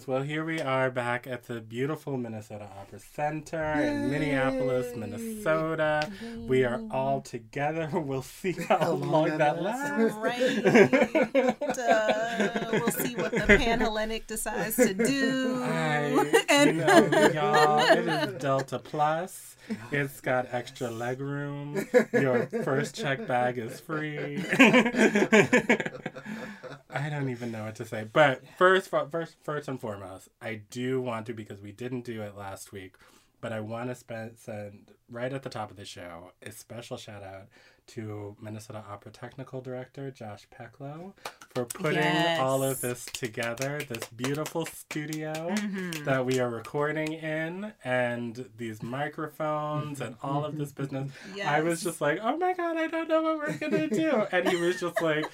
gracious. Well, here we are back at the beautiful Minnesota Opera Center in Minneapolis, Minnesota. We are all together. We'll see how, How long, long that lasts. right. Uh, we'll see what the Panhellenic decides to do. I, you And- know, y'all, it is Delta Plus. It's got extra leg room. Your first check bag is free. I don't even know what to say. But first, first, first and foremost, I do want to because we didn't do it last week. But I want to spend, send right at the top of the show a special shout out to Minnesota Opera Technical Director Josh Pecklow for putting all of this together, this beautiful studio Mhm. that we are recording in, and these microphones and all of this business. I was just like, oh my god, I don't know what we're gonna do. And he was just like,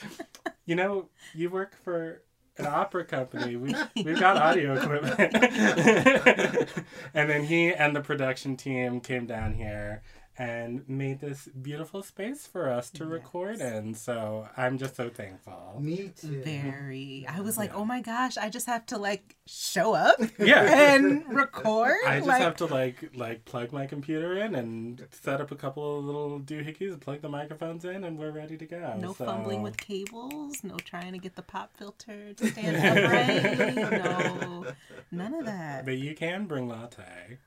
you know, you work for an opera company. We we've got audio equipment. and then he and the production team came down here and made this beautiful space for us to record in. So I'm just so thankful. Me too. Very. I was like, Yeah. oh my gosh, I just have to like show up Yeah. and record. I just like, have to like like plug my computer in and set up a couple of little doohickeys and plug the microphones in and we're ready to go. No So- fumbling with cables, no trying to get the pop filter to stand upright. no, none of that. But you can bring latte.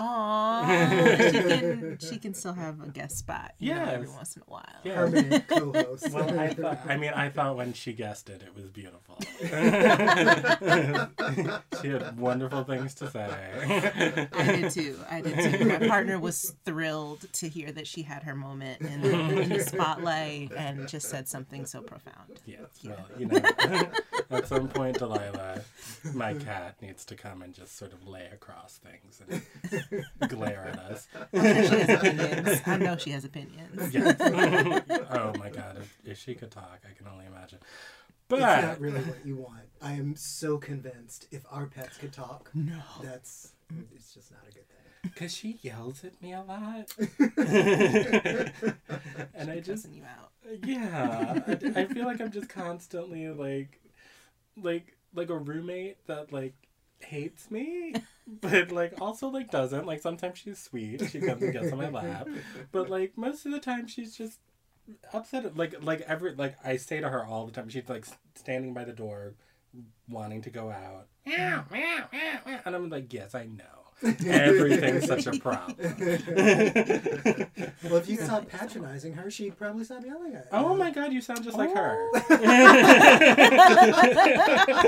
Aww, she can she can still have a guest spot, you know, every once in a while. Yeah. Permanent co-host. Well, I thought. I mean, I thought when she guessed it, it was beautiful. she had wonderful things to say. I did too. I did too. My partner was thrilled to hear that she had her moment in the, in the spotlight and just said something so profound. Yes. Well, you know, at some point, Delilah, my cat, needs to come and just sort of lay across things and glare at us. I'm sure she has opinions. I know she has opinions. Yes. oh my God! If, if she could talk, I can only imagine. But It's But not really what you want. I am so convinced if our pets could talk, No. that's it's just not a good thing. because she yells at me a lot, and I just you out. yeah, I, I feel like I'm just constantly like, like, like a roommate that like hates me, but like also like doesn't. Like sometimes she's sweet, she comes and gets on my lap, but like most of the time she's just upset. Like like every like I say to her all the time. She's like standing by the door, wanting to go out, meow, meow, meow, meow. and I'm like, yes, I know. Everything's such a problem. Well, if you stop patronizing her, she'd probably stop yelling at oh you. Oh my god, you sound just like her.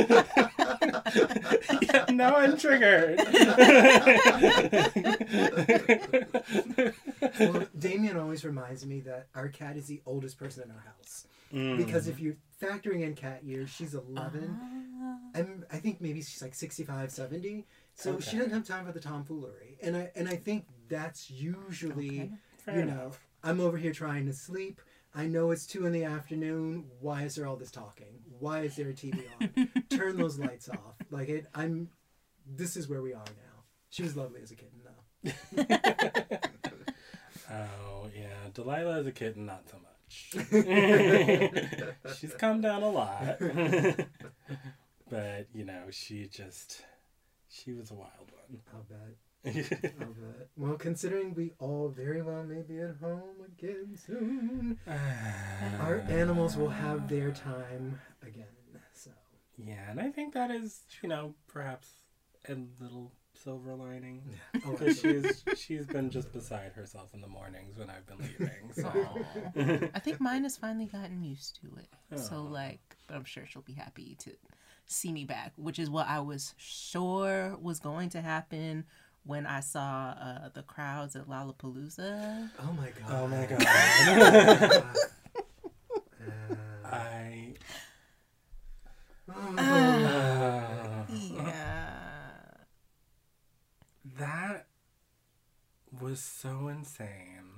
Oh. yeah, now I'm triggered. Well, Damien always reminds me that our cat is the oldest person in our house. Mm. Because if you're factoring in cat years, she's 11. I'm, I think maybe she's like 65, 70. So she doesn't have time for the tomfoolery. And I, and I think that's usually, Okay. Fair you enough. know, I'm over here trying to sleep. I know it's two in the afternoon. Why is there all this talking? Why is there a TV on? Turn those lights off. Like it, I'm. This is where we are now. She was lovely as a kitten, though. Oh yeah, Delilah is a kitten, not so much. She's come down a lot, but you know, she just she was a wild one. I'll bet. Well, considering we all very well may be at home again soon, our animals will have their time again. So Yeah, and I think that is, you know, perhaps a little silver lining. Oh, Because she's she's been just beside herself in the mornings when I've been leaving. So I think mine has finally gotten used to it. So oh. like, but I'm sure she'll be happy to see me back, which is what I was sure was going to happen when I saw uh, the crowds at Lollapalooza. oh my god. Oh my god. Uh, I oh, uh, Yeah. that was so insane.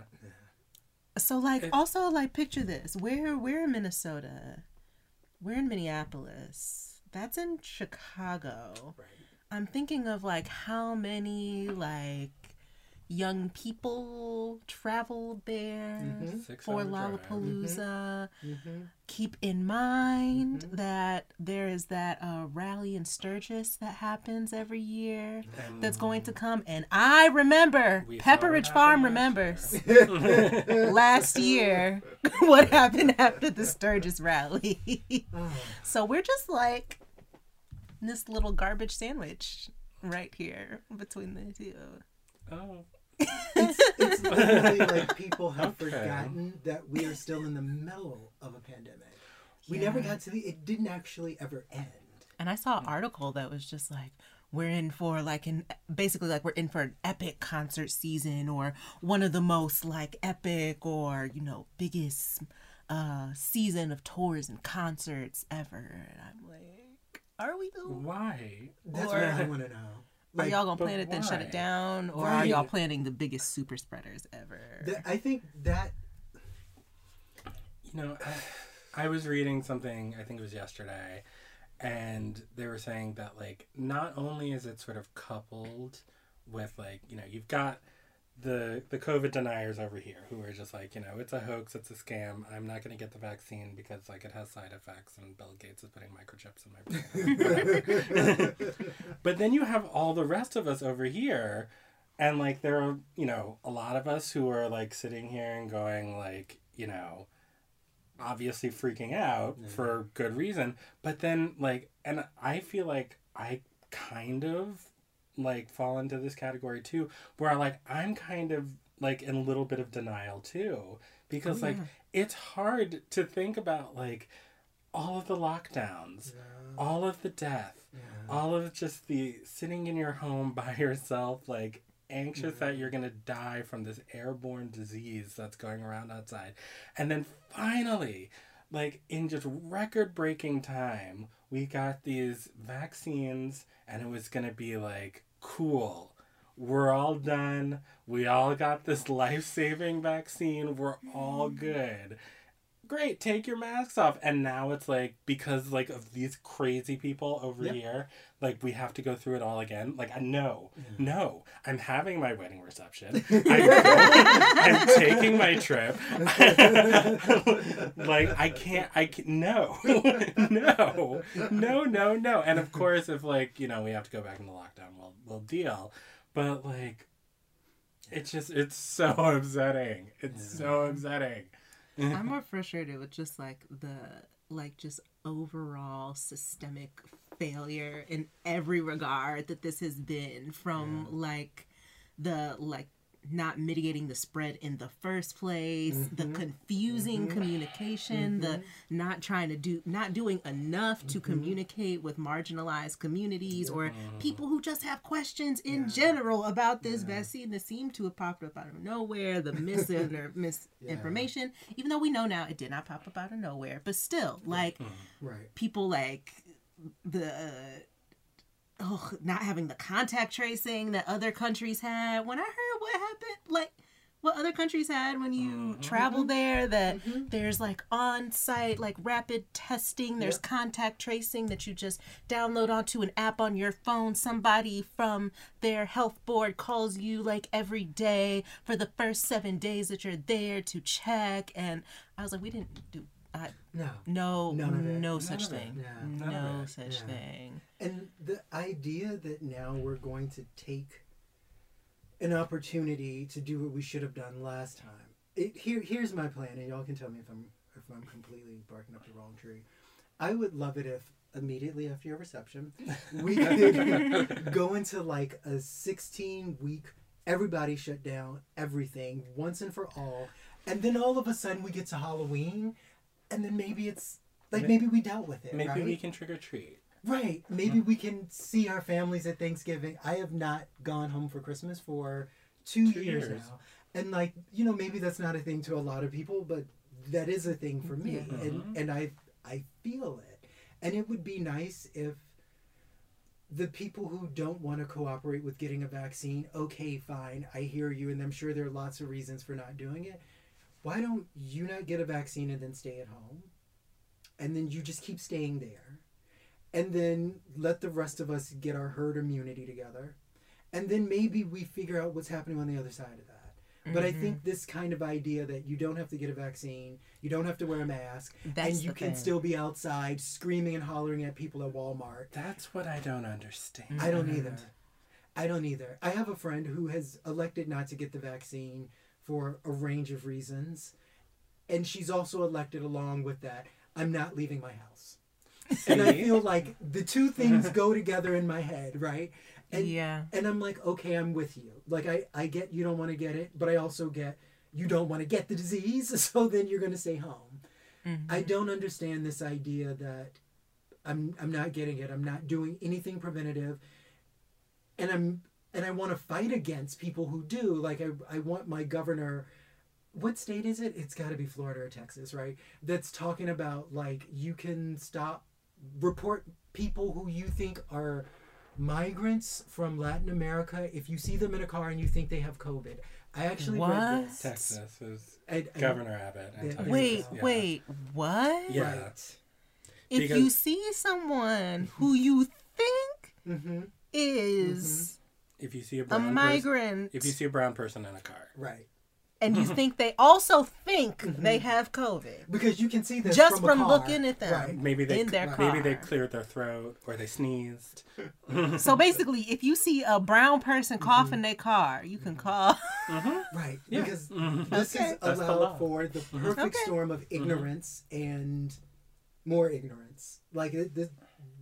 So like It- also like picture this. We're we're in Minnesota. We're in Minneapolis. That's in Chicago. right. I'm thinking of like how many like young people traveled there Mhm. For. Lollapalooza. Mm-hmm. Keep in mind Mhm. that there is that uh, rally in Sturgis that happens every year that's going to come. And I remember, Pepperidge Farm remembers last year. last year what happened after the Sturgis rally. So we're just like this little garbage sandwich right here between the two. oh, it's, it's literally like people have Okay. forgotten that we are still in the middle of a pandemic. We never got to the. It didn't actually ever end. And I saw an article that was just like, we're in for like an basically like we're in for an epic concert season or one of the most like epic or you know biggest uh season of tours and concerts ever. And I'm like, are we though? why? That's Or- what I want to know. Are y'all gonna but plan it then shut it down, or are y'all planning the biggest super spreaders ever? th- I think that You know, I, I was reading something, I think it was yesterday, and they were saying that, like, not only is it sort of coupled with, like, you know, you've got the the COVID deniers over here who are just like, you know, it's a hoax, it's a scam. I'm not going to get the vaccine because, like, it has side effects, and Bill Gates is putting microchips in my brain. But then you have all the rest of us over here, and like there are, you know, a lot of us who are like sitting here and going like, you know, obviously freaking out Yeah. for good reason. But then like, and I feel like I kind of like fall into this category too, where like I'm kind of like in a little bit of denial too, because Oh, like it's hard to think about like all of the lockdowns, all of the death yeah. all of just the sitting in your home by yourself, like anxious that you're gonna die from this airborne disease that's going around outside. And then finally, like in just record breaking time, we got these vaccines and it was gonna be like cool. We're all done. We all got this life saving vaccine. We're all mm-hmm. good great take your masks off and now it's like because like of these crazy people over Yep. here like we have to go through it all again? Like i know mm-hmm. no. I'm having my wedding reception. I'm, going, I'm taking my trip. Like i can't i can no no no no no. And of course if like you know we have to go back into lockdown we'll we'll deal. But like it's just it's so upsetting. It's so upsetting. I'm more frustrated with just like the like just overall systemic failure in every regard that this has been from like the like not mitigating the spread in the first place the mm-hmm. confusing mm-hmm. communication the mm-hmm. not trying to do not doing enough to communicate with marginalized communities or people who just have questions in general about this vaccine that seemed to have popped up out of nowhere the misinformation even though we know now it did not pop up out of nowhere but still like right. people like the oh not having the contact tracing that other countries had. When i heard what happened like what other countries had when you mm-hmm. travel mm-hmm. there that mm-hmm. there's like on-site like rapid testing there's Yep. contact tracing that you just download onto an app on your phone. Somebody from their health board calls you like every day for the first seven days that you're there to check. And i was like we didn't do I, No. no, None no such thing. Yeah. No such Yeah. thing. And the idea that now we're going to take an opportunity to do what we should have done last time. It, here, here's my plan, and y'all can tell me if I'm if I'm completely barking up the wrong tree. I would love it if immediately after your reception, we could go into like a 16 week, everybody shut down, everything once and for all. And then all of a sudden we get to Halloween, and then maybe it's like Ma- maybe we dealt with it. Maybe right? we can trick or treat. Right. Maybe mm-hmm. we can see our families at Thanksgiving. I have not gone home for Christmas for two, Two years, years. now. And like, you know, maybe that's not a thing to a lot of people, but that is a thing for me. Yeah. And mm-hmm. and I I feel it. And it would be nice if the people who don't want to cooperate with getting a vaccine, okay, fine, I hear you, and I'm sure there are lots of reasons for not doing it. Why don't you not get a vaccine and then stay at home? And then you just keep staying there. And then let the rest of us get our herd immunity together. And then maybe we figure out what's happening on the other side of that. But I Mhm. think this kind of idea that you don't have to get a vaccine, you don't have to wear a mask, That's and you can thing. still be outside screaming and hollering at people at Walmart. That's what I don't understand. I don't either. I don't either. I have a friend who has elected not to get the vaccine for a range of reasons. And she's also elected along with that, I'm not leaving my house. And I feel like the two things go together in my head, right? And yeah. and I'm like, okay, I'm with you. Like I, I get you don't want to get it, but I also get you don't want to get the disease, so then you're gonna stay home. Mhm. I don't understand this idea that I'm I'm not getting it. I'm not doing anything preventative. And I'm and I want to fight against people who do. Like I I want my governor what state is it? It's got to be Florida or Texas, right? That's talking about like you can stop report people who you think are migrants from Latin America if you see them in a car and you think they have COVID. I actually read What? this. Texas was I- I- Governor Abbott. And Yeah. Texas, Wait, yeah. wait, what? Yeah. Right. If Because- you see someone who you think Mm-hmm. is If you see a a brown person, migrant, if you see a brown person in a car, Right. and you think they also think Mm-hmm. they have COVID, Because you can see this Just from, a from car. looking at them. Right. maybe they In their car. maybe they cleared their throat or they sneezed. so basically, if you see a brown person mm-hmm. cough in their car, you can mm-hmm. call. Mm-hmm. Right. Yeah. Because Mhm. this Okay. is That's allowed for the perfect Okay. storm of ignorance and more ignorance. Like it, this,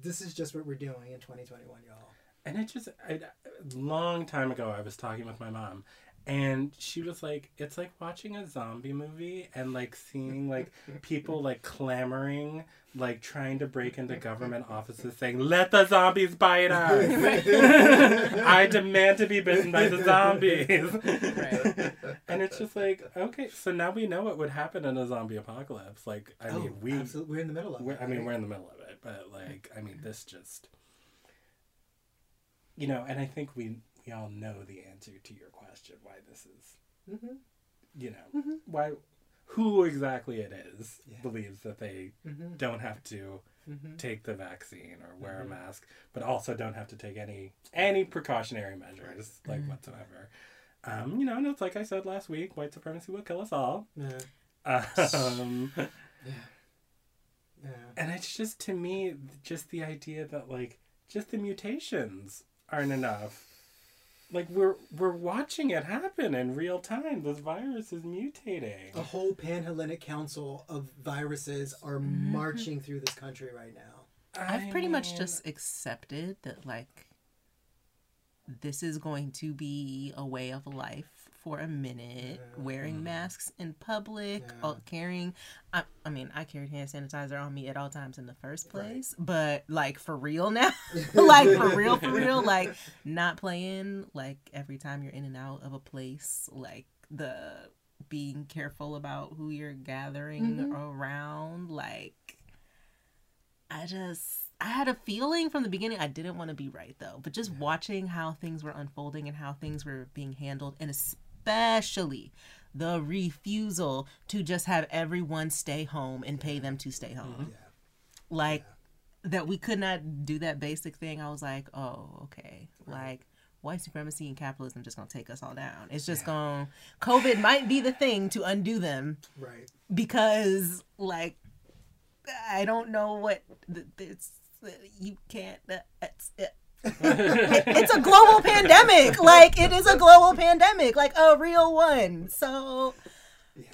this is just what we're doing in 2021, y'all. And it just I, a long time ago, I was talking with my mom, and she was like, "It's like watching a zombie movie and like seeing like people like clamoring, like trying to break into government offices, saying, "Let the zombies bite us! I demand to be bitten by the zombies." Right. and it's just like, okay, so now we know what would happen in a zombie apocalypse. Like, I oh, mean, we, absolutely, we're in the middle of it. I mean, we're in the middle of it, but like, I mean, this just, you know, and I think we we all know the answer to your question why this is, Mhm. you know, Mhm. why, who exactly it is Yeah. believes that they Mhm. don't have to Mhm. take the vaccine or wear a mask, but also don't have to take any any precautionary measures like whatsoever. Um, you know, and it's like I said last week, white supremacy will kill us all. Yeah. Um, Yeah. Yeah. and it's just to me just the idea that like just the mutations aren't enough. Like we're we're watching it happen in real time. This virus is mutating. A whole Panhellenic Council of viruses are mm-hmm. marching through this country right now. I've pretty much mean, just accepted that like this is going to be a way of life for a minute. Yeah. Wearing masks in public, Yeah. uh, carrying. I, I mean, I carried hand sanitizer on me at all times in the first Right. place, but like for real now, like for real, for real, like not playing. Like every time you're in and out of a place, like the being careful about who you're gathering Mhm. around, like. I just I had a feeling from the beginning I didn't want to be right though, but just watching how things were unfolding and how things were being handled and especially the refusal to just have everyone stay home and pay them to stay home. Mm-hmm. Yeah. Like that we could not do that basic thing. I was like, "Oh, okay." Like white supremacy and capitalism just going to take us all down. It's just gonna COVID might be the thing to undo them Right. because like I don't know what it's you can't it's it, it's a global pandemic like it is a global pandemic like a real one so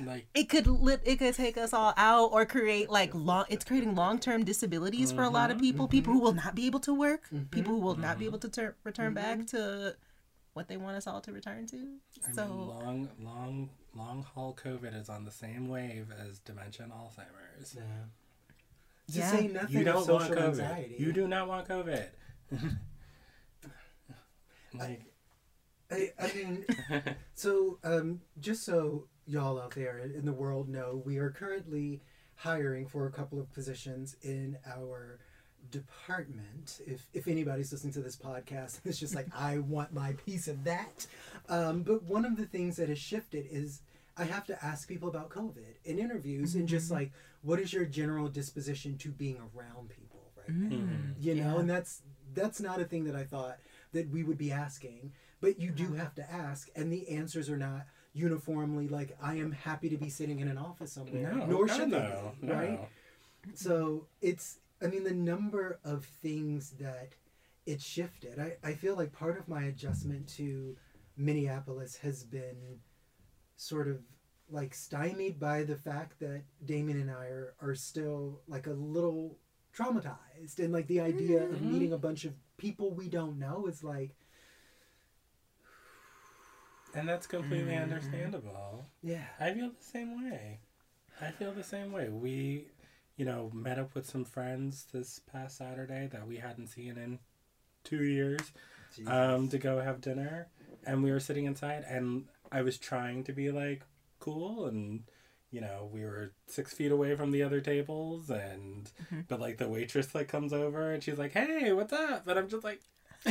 Like it could lit it could take us all out or create like long it's creating long-term disabilities for a lot of mm-hmm, people people mm-hmm. who will not be able to work people who will not be mm-hmm. able to tur- return back to what they want us all to return to I so mean, long, long, long haul COVID is on the same wave as dementia and Alzheimer's. Yeah. To Yeah. say nothing You don't want social COVID. anxiety. You do not want COVID. like, I, I mean, so um, just so y'all out there in the world know, we are currently hiring for a couple of positions in our department. If if anybody's listening to this podcast, it's just like I want my piece of that. Um, but one of the things that has shifted is I have to ask people about COVID in interviews and just like, what is your general disposition to being around people right now? mhm. you know Yeah. and that's that's not a thing that i thought that we would be asking but you do uh-huh. have to ask and the answers are not uniformly like i am happy to be sitting in an office somewhere. No, nor should they no, be, no. right? So it's i mean the number of things that it shifted. I, I feel like part of my adjustment to minneapolis has been sort of like stymied by the fact that Damien and I are, are still like a little traumatized and like the idea of Mhm. meeting a bunch of people we don't know is like And that's completely Mhm. understandable. yeah I feel the same way. I feel the same way. We, you know, met up with some friends this past Saturday that we hadn't seen in two years um, to go have dinner. And we were sitting inside, and I was trying to be like cool and. You know, we were six feet away from the other tables, and Mhm. but like the waitress like comes over and she's like, "Hey, what's up?" And I'm just like,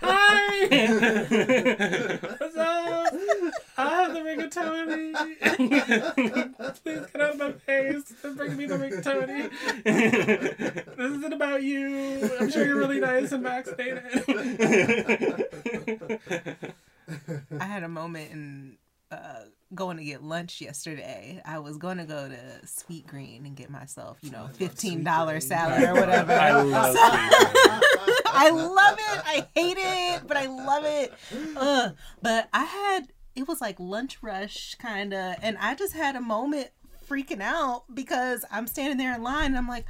Hi! What's up? I have the rigatoni. Please get out of my face and bring me the rigatoni. this isn't about you. I'm sure you're really nice and vaccinated. I had a moment in uh, going to get lunch yesterday. I was going to go to Sweet Green and get myself, you know, fifteen dollar salad or whatever. I love sweet I love it. I hate it, but I love it. Ugh. But I had it was like lunch rush kind of, and I just had a moment freaking out because I'm standing there in line and I'm like.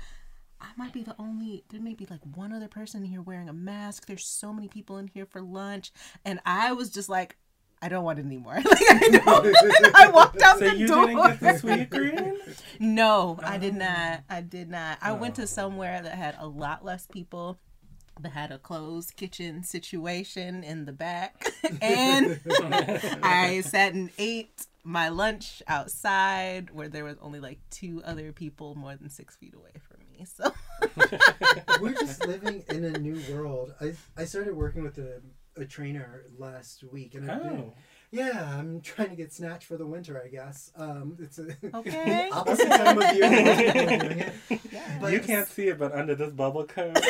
I might be the only. There may be like one other person here wearing a mask. There's so many people in here for lunch, and I was just like, I don't want it anymore. like I don't. I walked out So the you door. didn't get the sweet green? No, I did Oh. not. I did not. I went Oh. to somewhere that had a lot less people, that had a closed kitchen situation in the back, and I sat and ate my lunch outside where there was only like two other people more than six feet away from me. So we're just living in a new world i, I started working with a, a trainer last week and I've been, Oh. Yeah i'm trying to get snatched for the winter i guess um it's a okay, opposite time of year than most people are doing it. Yeah. But you can't see it, but under this bubble coat.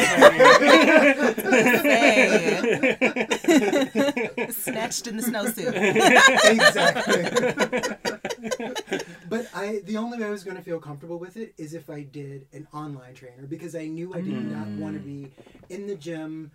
snatched in the snowsuit. exactly. but I, the only way I was going to feel comfortable with it is if I did an online trainer because I knew I did not want to be in the gym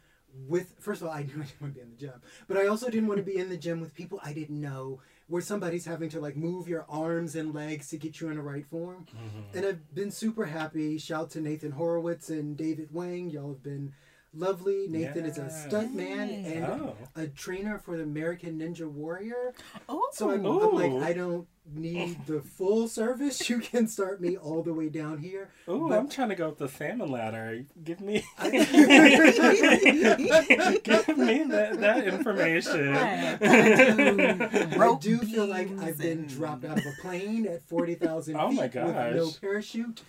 with. First of all, I knew I didn't want to be in the gym, but I also didn't want to be in the gym with people I didn't know, where somebody's having to like move your arms and legs to get you in the right form. Mm-hmm. And I've been super happy. Shout to Nathan Horowitz and David Wang. Y'all have been lovely. Nathan is a Yeah. stunt man and Oh. a trainer for the American Ninja Warrior. Oh, So I'm, I'm like, oh. I don't need the full service. You can start me all the way down here. Oh, I'm trying to go up the salmon ladder. Give me, give me that, that information. Right. I Rope do feel like I've been dropped out of a plane at 40,000 feet Oh my with no parachute.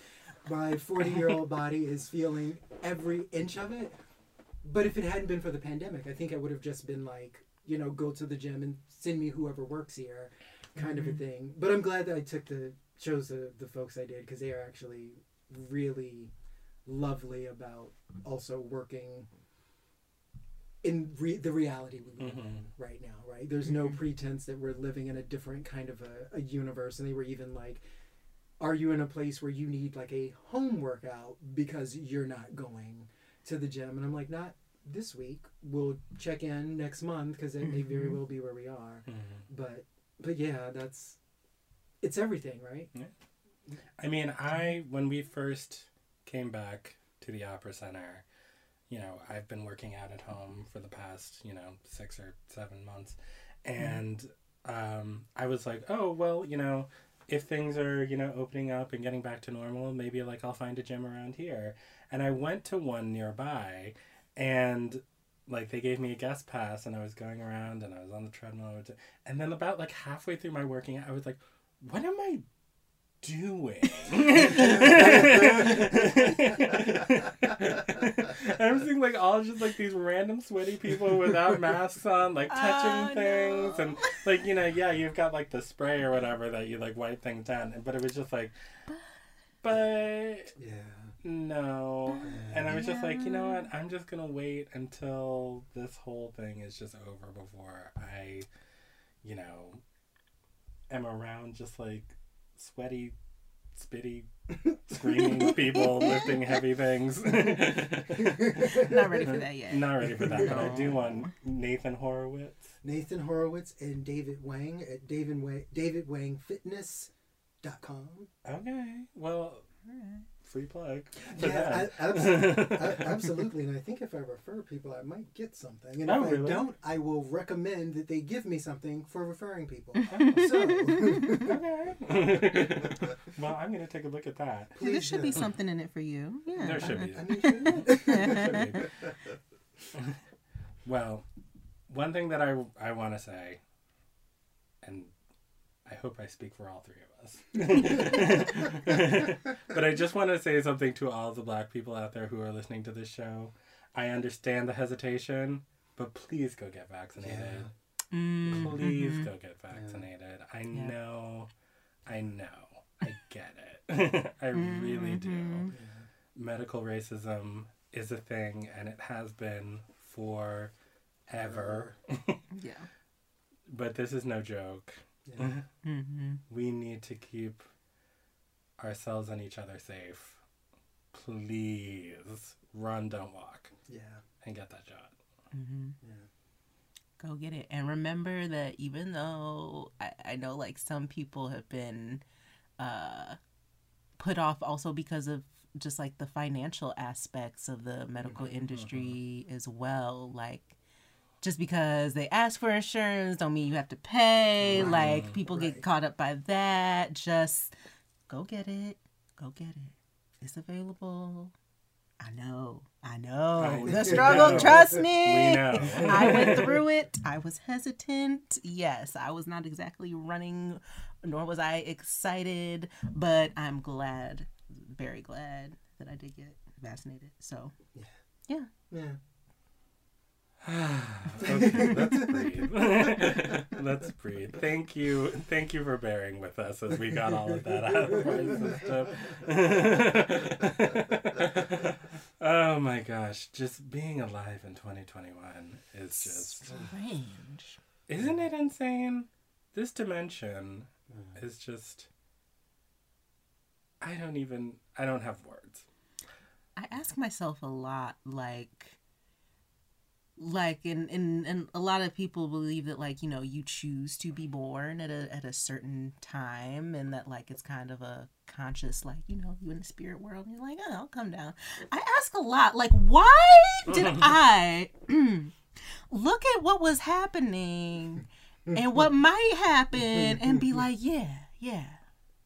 My 40 year old body is feeling every inch of it. But if it hadn't been for the pandemic, I think I would have just been like, you know, go to the gym and send me whoever works here kind of a thing. But I'm glad that I took the, chose the, the folks I did because they are actually really lovely about also working in re- the reality we live in Mhm. right now, right? There's no pretense that we're living in a different kind of a, a universe. And they were even like, are you in a place where you need like a home workout because you're not going to the gym? And I'm like, not this week. We'll check in next month because it may very Mhm. well be where we are. Mhm. But but yeah, that's it's everything, right? I mean, I when we first came back to the Opera Center, you know, I've been working out at home for the past, you know, six or seven months, and um, I was like, oh well, you know, if things are you know opening up and getting back to normal, maybe like I'll find a gym around here, and I went to one nearby, and like they gave me a guest pass and I was going around and I was on the treadmill and then about like halfway through my working I was like what am I doing? I'm seeing like all just like these random sweaty people without masks on, like touching Oh, things, no. and like you know, yeah, you've got like the spray or whatever that you like wipe things down, but it was just like, but Yeah. No, and I was just like, you know what, I'm just gonna wait until this whole thing is just over before I, you know, am around just like sweaty, spitty, screaming people lifting heavy things. Not ready for that yet. Not ready for that, but I do want Nathan Horowitz. Nathan Horowitz and David Wang at David Wang, DavidWangFitness.com. Okay, well, free plug. for Yeah, them. I, absolutely, I, absolutely. And I think if I refer people, I might get something. And Oh, if really? I don't, I will recommend that they give me something for referring people. Oh, So, okay. well, I'm gonna take a look at that. there should do. be something in it for you. Yeah. There should be. I mean, should Well, one thing that I, I want to say, and I hope I speak for all three of us, but I just want to say something to all the black people out there who are listening to this show. I understand the hesitation, but please go get vaccinated. Mm, Please mhm. go get vaccinated. I Yeah. know, I know, I get it. I really do. Mhm. Medical racism is a thing, and it has been for ever. Yeah. but this is no joke. Yeah. Mm-hmm. We need to keep ourselves and each other safe. Please run, don't walk, yeah. and get that shot. Mm-hmm. Yeah. Go get it. And remember that even though I, I know like some people have been uh, put off also because of just like the financial aspects of the medical industry as well. Like, just because they ask for insurance don't mean you have to pay. Right. Like, people Right. get caught up by that. Just go get it. Go get it. It's available. I know. I know. The know. struggle, trust me. We know. I went through it. I was hesitant. Yes, I was not exactly running, nor was I excited, but I'm glad, very glad that I did get vaccinated. So, yeah. Yeah. Yeah. Okay, let's breathe. let's breathe. Thank you, thank you for bearing with us as we got all of that out of our system. oh my gosh, just being alive in 2021 is just, strange. isn't it insane? This dimension is just. I don't even. I don't have words. I ask myself a lot, like, like, and and and a lot of people believe that, like, you know, you choose to be born at a at a certain time, and that like it's kind of a conscious, like, you know, you in the spirit world, and you're like, oh, I'll come down. I ask a lot, like, why did I look at what was happening and what might happen and be like, yeah, yeah,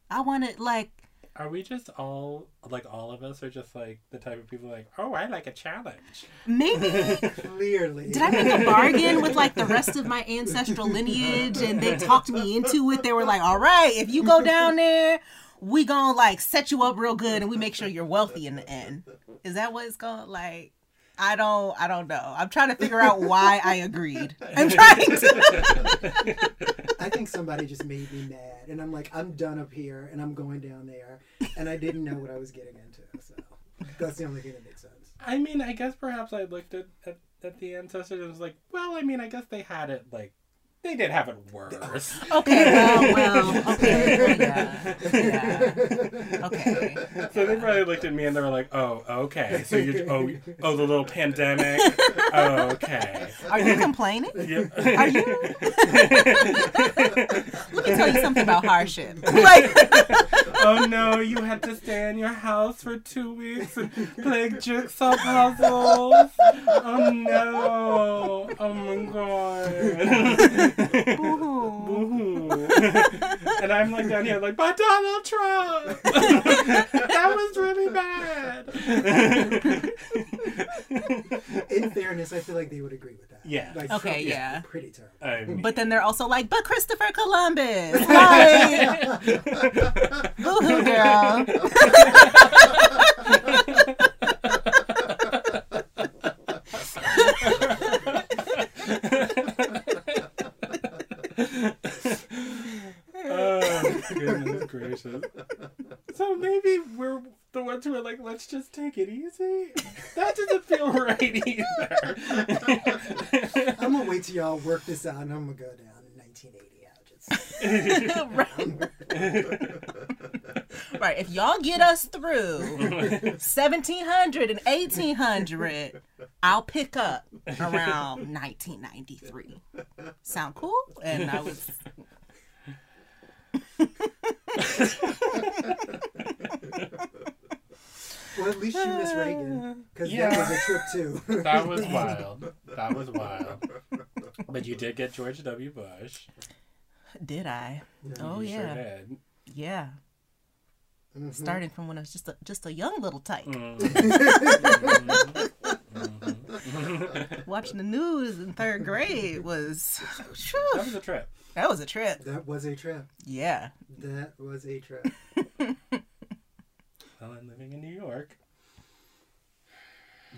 I want to like. Are we just all like all of us are just like the type of people like, oh, I like a challenge. Maybe Clearly. Did I make a bargain with like the rest of my ancestral lineage and they talked me into it? They were like, all right, if you go down there, we gonna like set you up real good and we make sure you're wealthy in the end. Is that what it's going like? I don't I don't know. I'm trying to figure out why I agreed. I'm trying to I think somebody just made me mad, and I'm like, I'm done up here, and I'm going down there, and I didn't know what I was getting into. So that's the only thing that makes sense. I mean, I guess perhaps I looked at, at, at the ancestors and was like, well, I mean, I guess they had it like they did have it worse. Okay, well, well, okay, yeah, yeah, okay. so they probably looked at me and they were like, "Oh, okay. So you, oh, oh, the little pandemic. Oh, okay. Are you complaining? Yep. Are you? Let me tell you something about hardship. Like, oh no, you had to stay in your house for two weeks and play jigsaw puzzles. Oh no. Oh my god. Boo-hoo. Boo-hoo. and I'm like down here like, but Donald Trump. that was really bad. In fairness, I feel like they would agree with that. Yeah. Like, Okay, Trump is yeah. Pretty terrible. I mean, but then they're also like, but Christopher Columbus. Like, boo-hoo, girl. Goodness gracious. So maybe we're the ones who are like, let's just take it easy. That doesn't feel right either. I'm gonna wait till y'all work this out, and I'm gonna go down in 1980. I'll just. right. If y'all get us through 1700 and 1800, I'll pick up around 1993. Sound cool? And I was. Well, at least you miss Reagan, because Yeah. that was a trip too. that was wild. That was wild. But you did get George W. Bush. Did I? Oh, you yeah. Sure did. Yeah. Mhm. Starting from when I was just a, just a young little tyke. Mhm. Mhm. Watching the news in third grade was. Whew, that was a trip. That was a trip. That was a trip. Yeah. That was a trip. Well, I'm living in New York.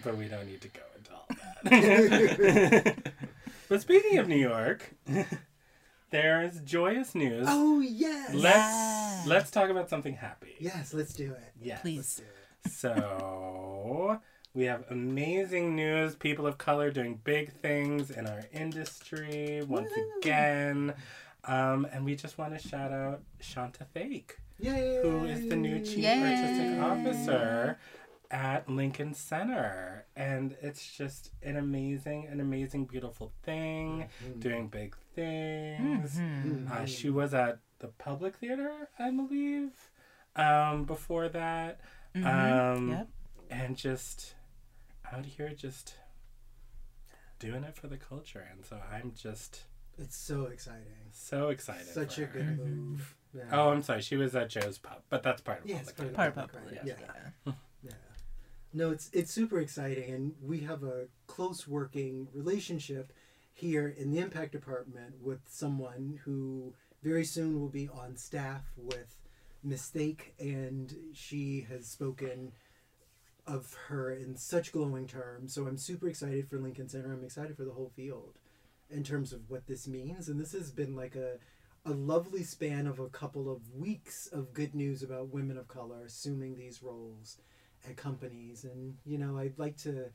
But we don't need to go into all that. but speaking of New York, there's joyous news. Oh yes. let's Yeah. let's talk about something happy. Yes, let's do it. Yes. Let's Please. do it. So we have amazing news. People of color doing big things in our industry once Woo. again. Um, and we just want to shout out Shanta Thake, Yay! who is the new chief Yay. artistic officer at Lincoln Center. And it's just an amazing, an amazing, beautiful thing, doing big things. Mhm. Uh, she was at the Public Theater, I believe, um, before that. Mhm. Um, Yep. And just out here, just doing it for the culture. And so I'm just It's so exciting. so excited. Such for a her. good move. Yeah. Oh, I'm sorry. She was at Joe's Pub, but that's part of Yeah, Public it's part of Theater. Part of Public, public. right, Yeah. yeah. Yeah. No, it's it's super exciting, and we have a close working relationship here in the impact department with someone who very soon will be on staff with Ms. Thake, and she has spoken of her in such glowing terms. So I'm super excited for Lincoln Center. I'm excited for the whole field in terms of what this means, and this has been like a a lovely span of a couple of weeks of good news about women of color assuming these roles at companies and you know i'd like to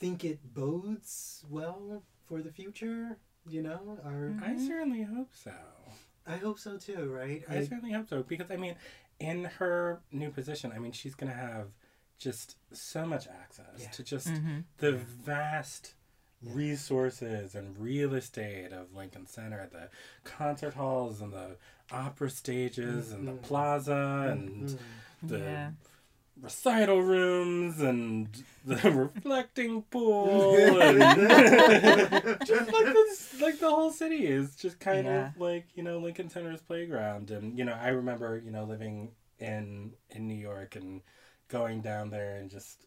think it bodes well for the future you know our I mm-hmm. certainly hope so. i hope so too right I certainly hope so because I mean, in her new position, I mean, she's gonna have just so much access Yeah. to just Mhm. the vast resources and real estate of Lincoln Center, the concert halls and the opera stages and the Mhm. plaza and Mhm. the Yeah. recital rooms and the reflecting pool and just like this like the whole city is just kind Yeah. of like you know lincoln center's playground and you know i remember you know living in in new york and going down there and just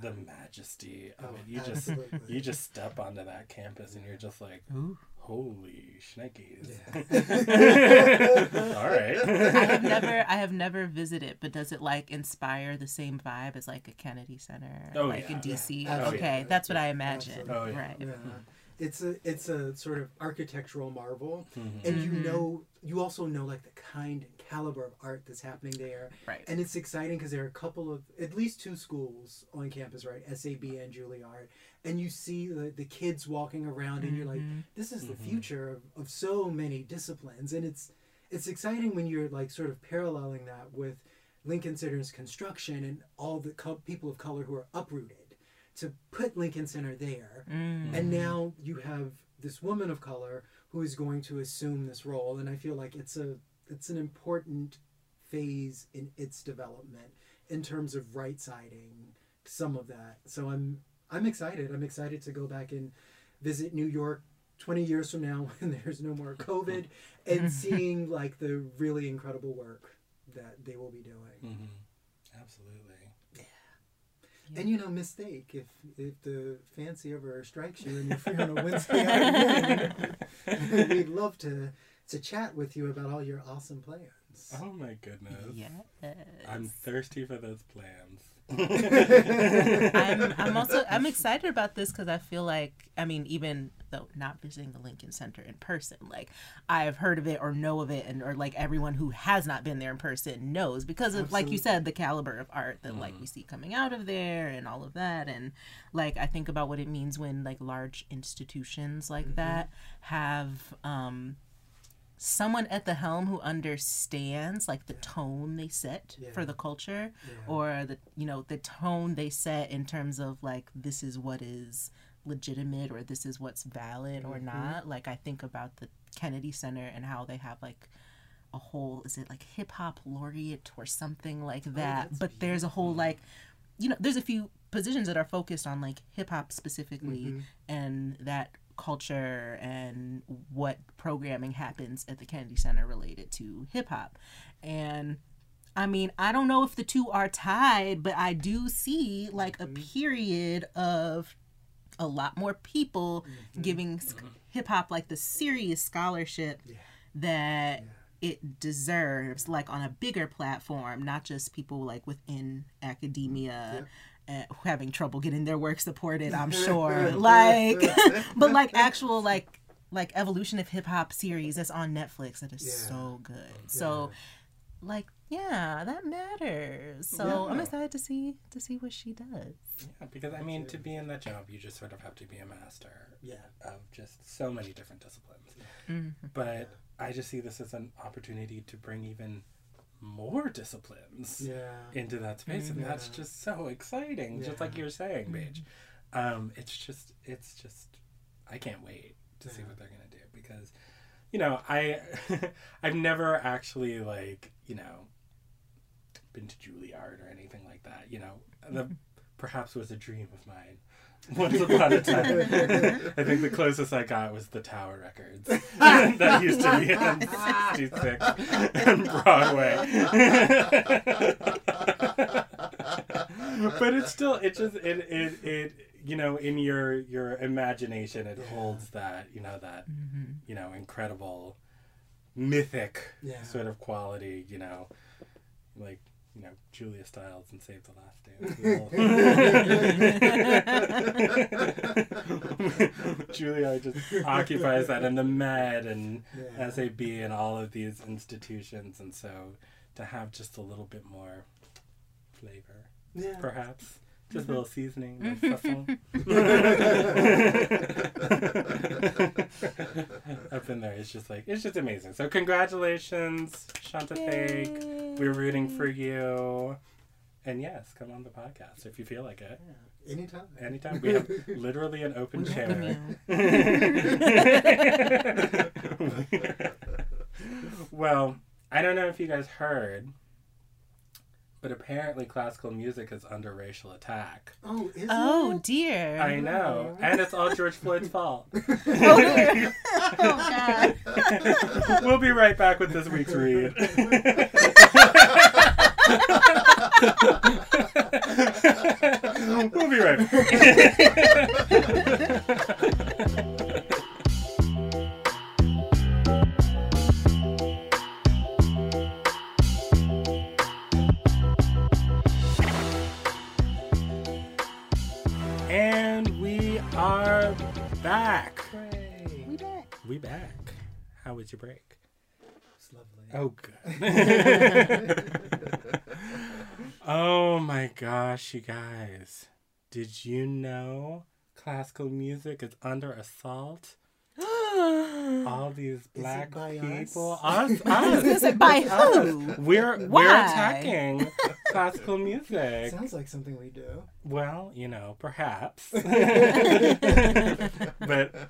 the majesty of Oh, it you just you just step onto that campus and you're just like Ooh. holy schnickies Yeah. all right I have never I have never visited, but does it like inspire the same vibe as like a Kennedy Center, Oh, like yeah. in DC? Yeah, okay, absolutely. that's what I imagine. Oh, yeah. Right. Yeah. It's a it's a sort of architectural marvel, Mhm. and you know you also know like the kind and caliber of art that's happening there, Right. and it's exciting because there are a couple of at least two schools on campus, right? SAB and Juilliard, and you see the, the kids walking around, and you're like, Mhm. this is the Mhm. future of, of so many disciplines, and it's it's exciting when you're like sort of paralleling that with Lincoln Center's construction and all the co- people of color who are uprooted to put Lincoln Center there. Mm. And now you have this woman of color who is going to assume this role, and I feel like it's a it's an important phase in its development in terms of right siding some of that. So I'm I'm excited. I'm excited to go back and visit New York 20 years from now when there's no more COVID and seeing like the really incredible work that they will be doing. Mm-hmm. Absolutely. Yeah. And you know, Ms. Thake if if the fancy ever strikes you and you're free on a Wednesday afternoon, we'd love to to chat with you about all your awesome plans. Oh my goodness. Yes. I'm thirsty for those plans. I'm, I'm also I'm excited about this because I feel like I mean even though not visiting the Lincoln Center in person, like I've heard of it or know of it, and or like everyone who has not been there in person knows because of like you said the caliber of art that like we see coming out of there and all of that, and like I think about what it means when like large institutions like that have um someone at the helm who understands like the tone they set for the culture Yeah. or the you know the tone they set in terms of like this is what is legitimate or this is what's valid or Mm-hmm. not like i think about the kennedy center and how they have like a whole is it like hip hop laureate or something like that Oh, but there's a whole like you know there's a few positions that are focused on like hip hop specifically Mm-hmm. and that culture and what programming happens at the Kennedy Center related to hip hop. And I mean, I don't know if the two are tied, but I do see like a mm-hmm. period of a lot more people mm-hmm. giving mm-hmm. hip hop like the serious scholarship that it deserves, like on a bigger platform, not just people like within academia. Uh, having trouble getting their work supported, I'm sure. like, but like actual like like evolution of hip hop series that's on Netflix that is Yeah. so good. So, like, yeah, that matters. So I'm excited to see to see what she does. Yeah, because I mean, to be in that job, you just sort of have to be a master Yeah. of just so many different disciplines. Mm-hmm. But I just see this as an opportunity to bring even more disciplines Yeah. into that space, and that's mm-hmm. just so exciting. Just like you're saying, mm-hmm. Paige. Um, it's just, it's just, I can't wait to see what they're gonna do because, you know, I, I've never actually like, you know, been to Juilliard or anything like that. You know, the mm-hmm. perhaps was a dream of mine. Once upon a time, I think the closest I got was the Tower Records that used to be on 66 and Broadway. but it's still, it just, it, it, it, you know, in your your imagination, it holds that, you know, that, mm-hmm. you know, incredible, mythic Yeah. sort of quality, you know, like you know Julia Stiles and Save the Last Dance. Julia just occupies that in the Met and Yeah. SAB and all of these institutions, and so to have just a little bit more flavor, Yeah. perhaps. Just a little mm-hmm. seasoning, a little mm-hmm. sazon. Up in there, it's just like it's just amazing. So congratulations, Shanta Thake. We're rooting for you. And yes, come on the podcast if you feel like it. Yeah. Anytime. Anytime. We have literally an open Welcome chair. well, I don't know if you guys heard, but apparently classical music is under racial attack. Oh, is Oh it? dear. I know. Mm-hmm. And it's all George Floyd's fault. oh dear. oh god. we'll be right back with this week's read. we'll be right back. And we are back. Hooray. We back. We back. How was your break? It's lovely. Oh, good. oh my gosh, you guys. Did you know classical music is under assault? all these black people. us? Us, I was gonna us. say by who? We're we're attacking classical music. Sounds like something we do. Well, you know, perhaps. but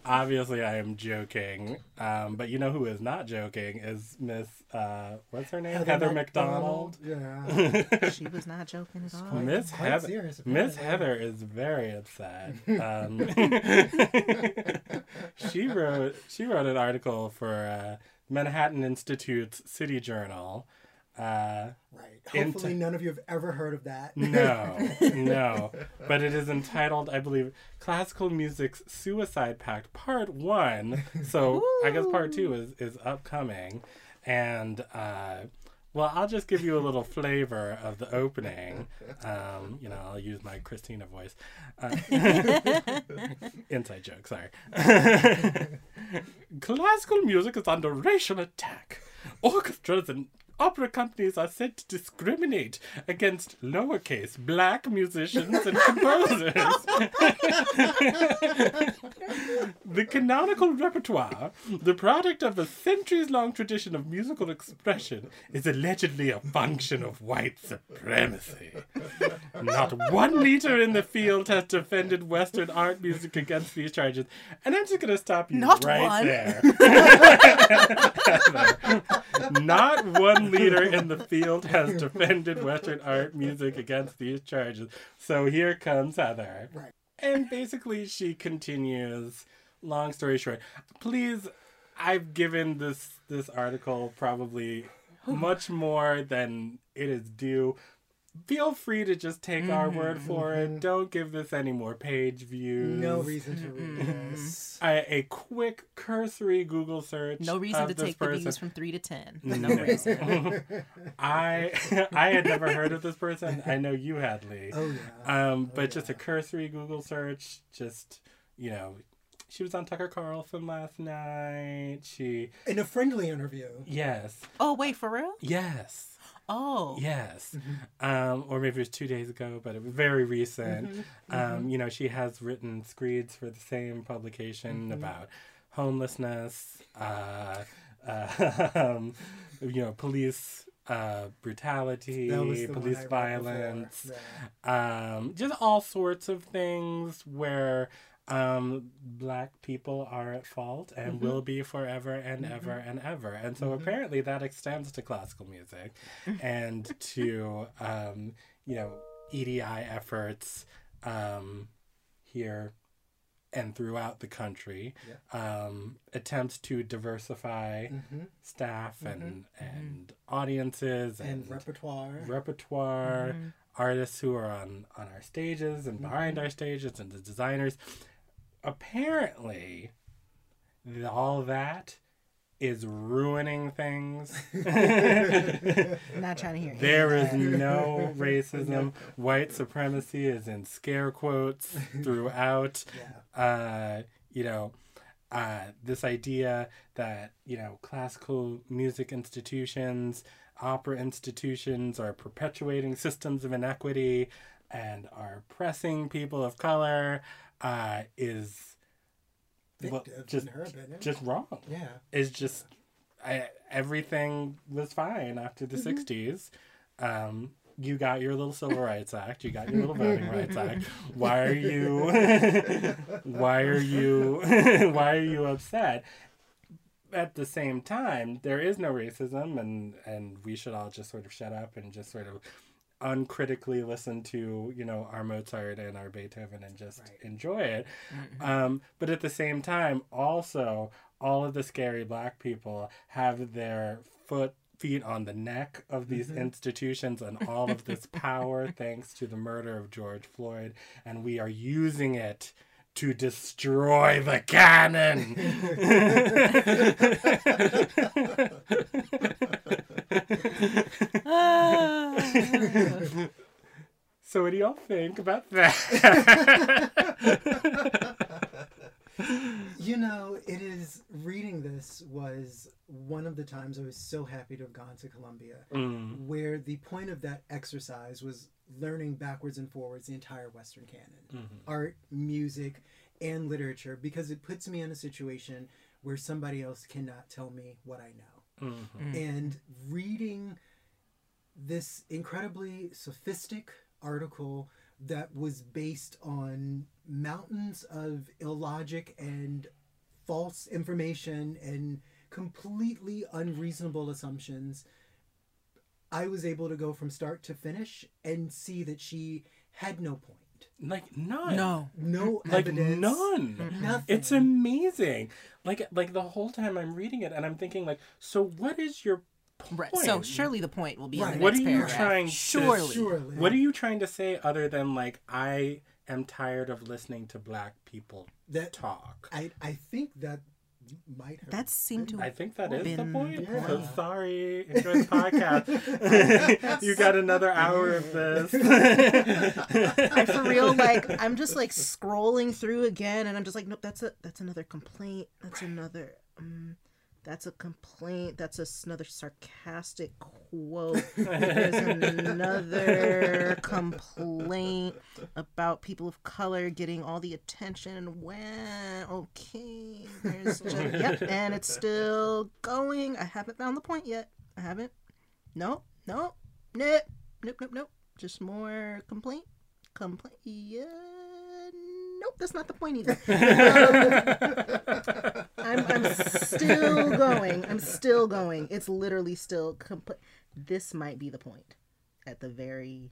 obviously, I am joking. Um, but you know who is not joking is Miss, uh, what's her name? Heather, Mac Donald. Yeah. She was not joking at all. Miss Heather. serious, Miss. Heather is very upset. Um, she wrote she wrote an article for uh, Manhattan Institute's City Journal. Uh, Right. Hopefully, none of you have ever heard of that. no, no. But it is entitled, I believe, Classical Music's Suicide Pact Part One. So I guess Part Two is is upcoming, and uh, well, I'll just give you a little flavor of the opening. Um, you know, I'll use my Christina voice. Uh, inside joke, sorry. Classical music is under racial attack. Orchestras and opera companies are said to discriminate against lowercase black musicians and composers. the canonical repertoire, the product of a centuries long tradition of musical expression, is allegedly a function of white supremacy. Not one leader in the field has defended Western art music against these charges. And I'm just going to stop you Not right one. there. Not one leader in the field has defended Western art music against these charges. So here comes Heather. Right. And basically, she continues. Long story short, please, I've given this this article probably much more than it is due. Feel free to just take our word mm-hmm, for it. Mm-hmm. Don't give this any more page views. No reason to read this. I, a quick cursory Google search. No reason of to this take the views from three to ten. No No. reason. I I had never heard of this person. I know you had, Lee. Oh yeah. Um, but oh, just a cursory Google search, just you know, she was on Tucker Carlson last night. She In a friendly interview. yes, Oh wait, for real? yes, Oh. yes, um, or maybe it was two days ago, but it was very recent. Um, you know, she has written screeds for the same publication about homelessness, uh, uh, um, you know, police uh, brutality, That was the one police violence. Yeah. um, just all sorts of things where um, black people are at fault and will be forever and ever and ever. And so apparently that extends to classical music and to, um, you know, EDI efforts um, here and throughout the country. Um, attempts to diversify Mhm. staff and, and audiences And and repertoire. repertoire, artists who are on on our stages and behind our stages, and the designers. Apparently, all that is ruining things. Not trying to hear. there is no racism. White supremacy is in scare quotes throughout. yeah. Uh, you know, uh, this idea that you know classical music institutions, opera institutions are perpetuating systems of inequity and are pressing people of color uh, is well, just her just wrong. yeah. it's just I, everything was fine after the Mm-hmm. 60s. Um, you got your little Civil Rights Act. You got your little Voting Rights Act. Why are you? why are you? why are you upset? At the same time, there is no racism, and and we should all just sort of shut up and just sort of uncritically listen to you know our Mozart and our Beethoven and just Right. enjoy it. Um, but at the same time, also all of the scary black people have their foot feet on the neck of these institutions and all of this power thanks to the murder of George Floyd and we are using it to destroy the canon. so what do y'all think about that? You know, it is reading this was one of the times I was so happy to have gone to Columbia, Mm, where the point of that exercise was learning backwards and forwards the entire Western canon mhm. art, music, and literature, because it puts me in a situation where somebody else cannot tell me what I know. Mhm. And reading this incredibly sophistic article that was based on mountains of illogic and false information and completely unreasonable assumptions, I was able to go from start to finish and see that she had no point. Like none. No. No Like evidence. none. Nothing. It's amazing. Like like the whole time I'm reading it and I'm thinking like, so what is your point? Right. So surely the point will be in Right. the what next are you paragraph. trying to Surely. Surely. What are you trying to say other than like I am tired of listening to black people that talk? I I think that might have That seemed to I think that is the Been point. the So point. sorry, enjoy the podcast. you got another hour of this. I for real like I'm just like scrolling through again and I'm just like nope that's a that's another complaint that's another um, that's a complaint that's a, another sarcastic quote there's another complaint about people of color getting all the attention and when okay there's just, yep and it's still going. I haven't found the point yet. I haven't. Nope nope nope nope nope nope. Just more complaint complaint. Yeah, nope, that's not the point either. Um, I'm, I'm still going. I'm still going. It's literally still complete. This might be the point at the very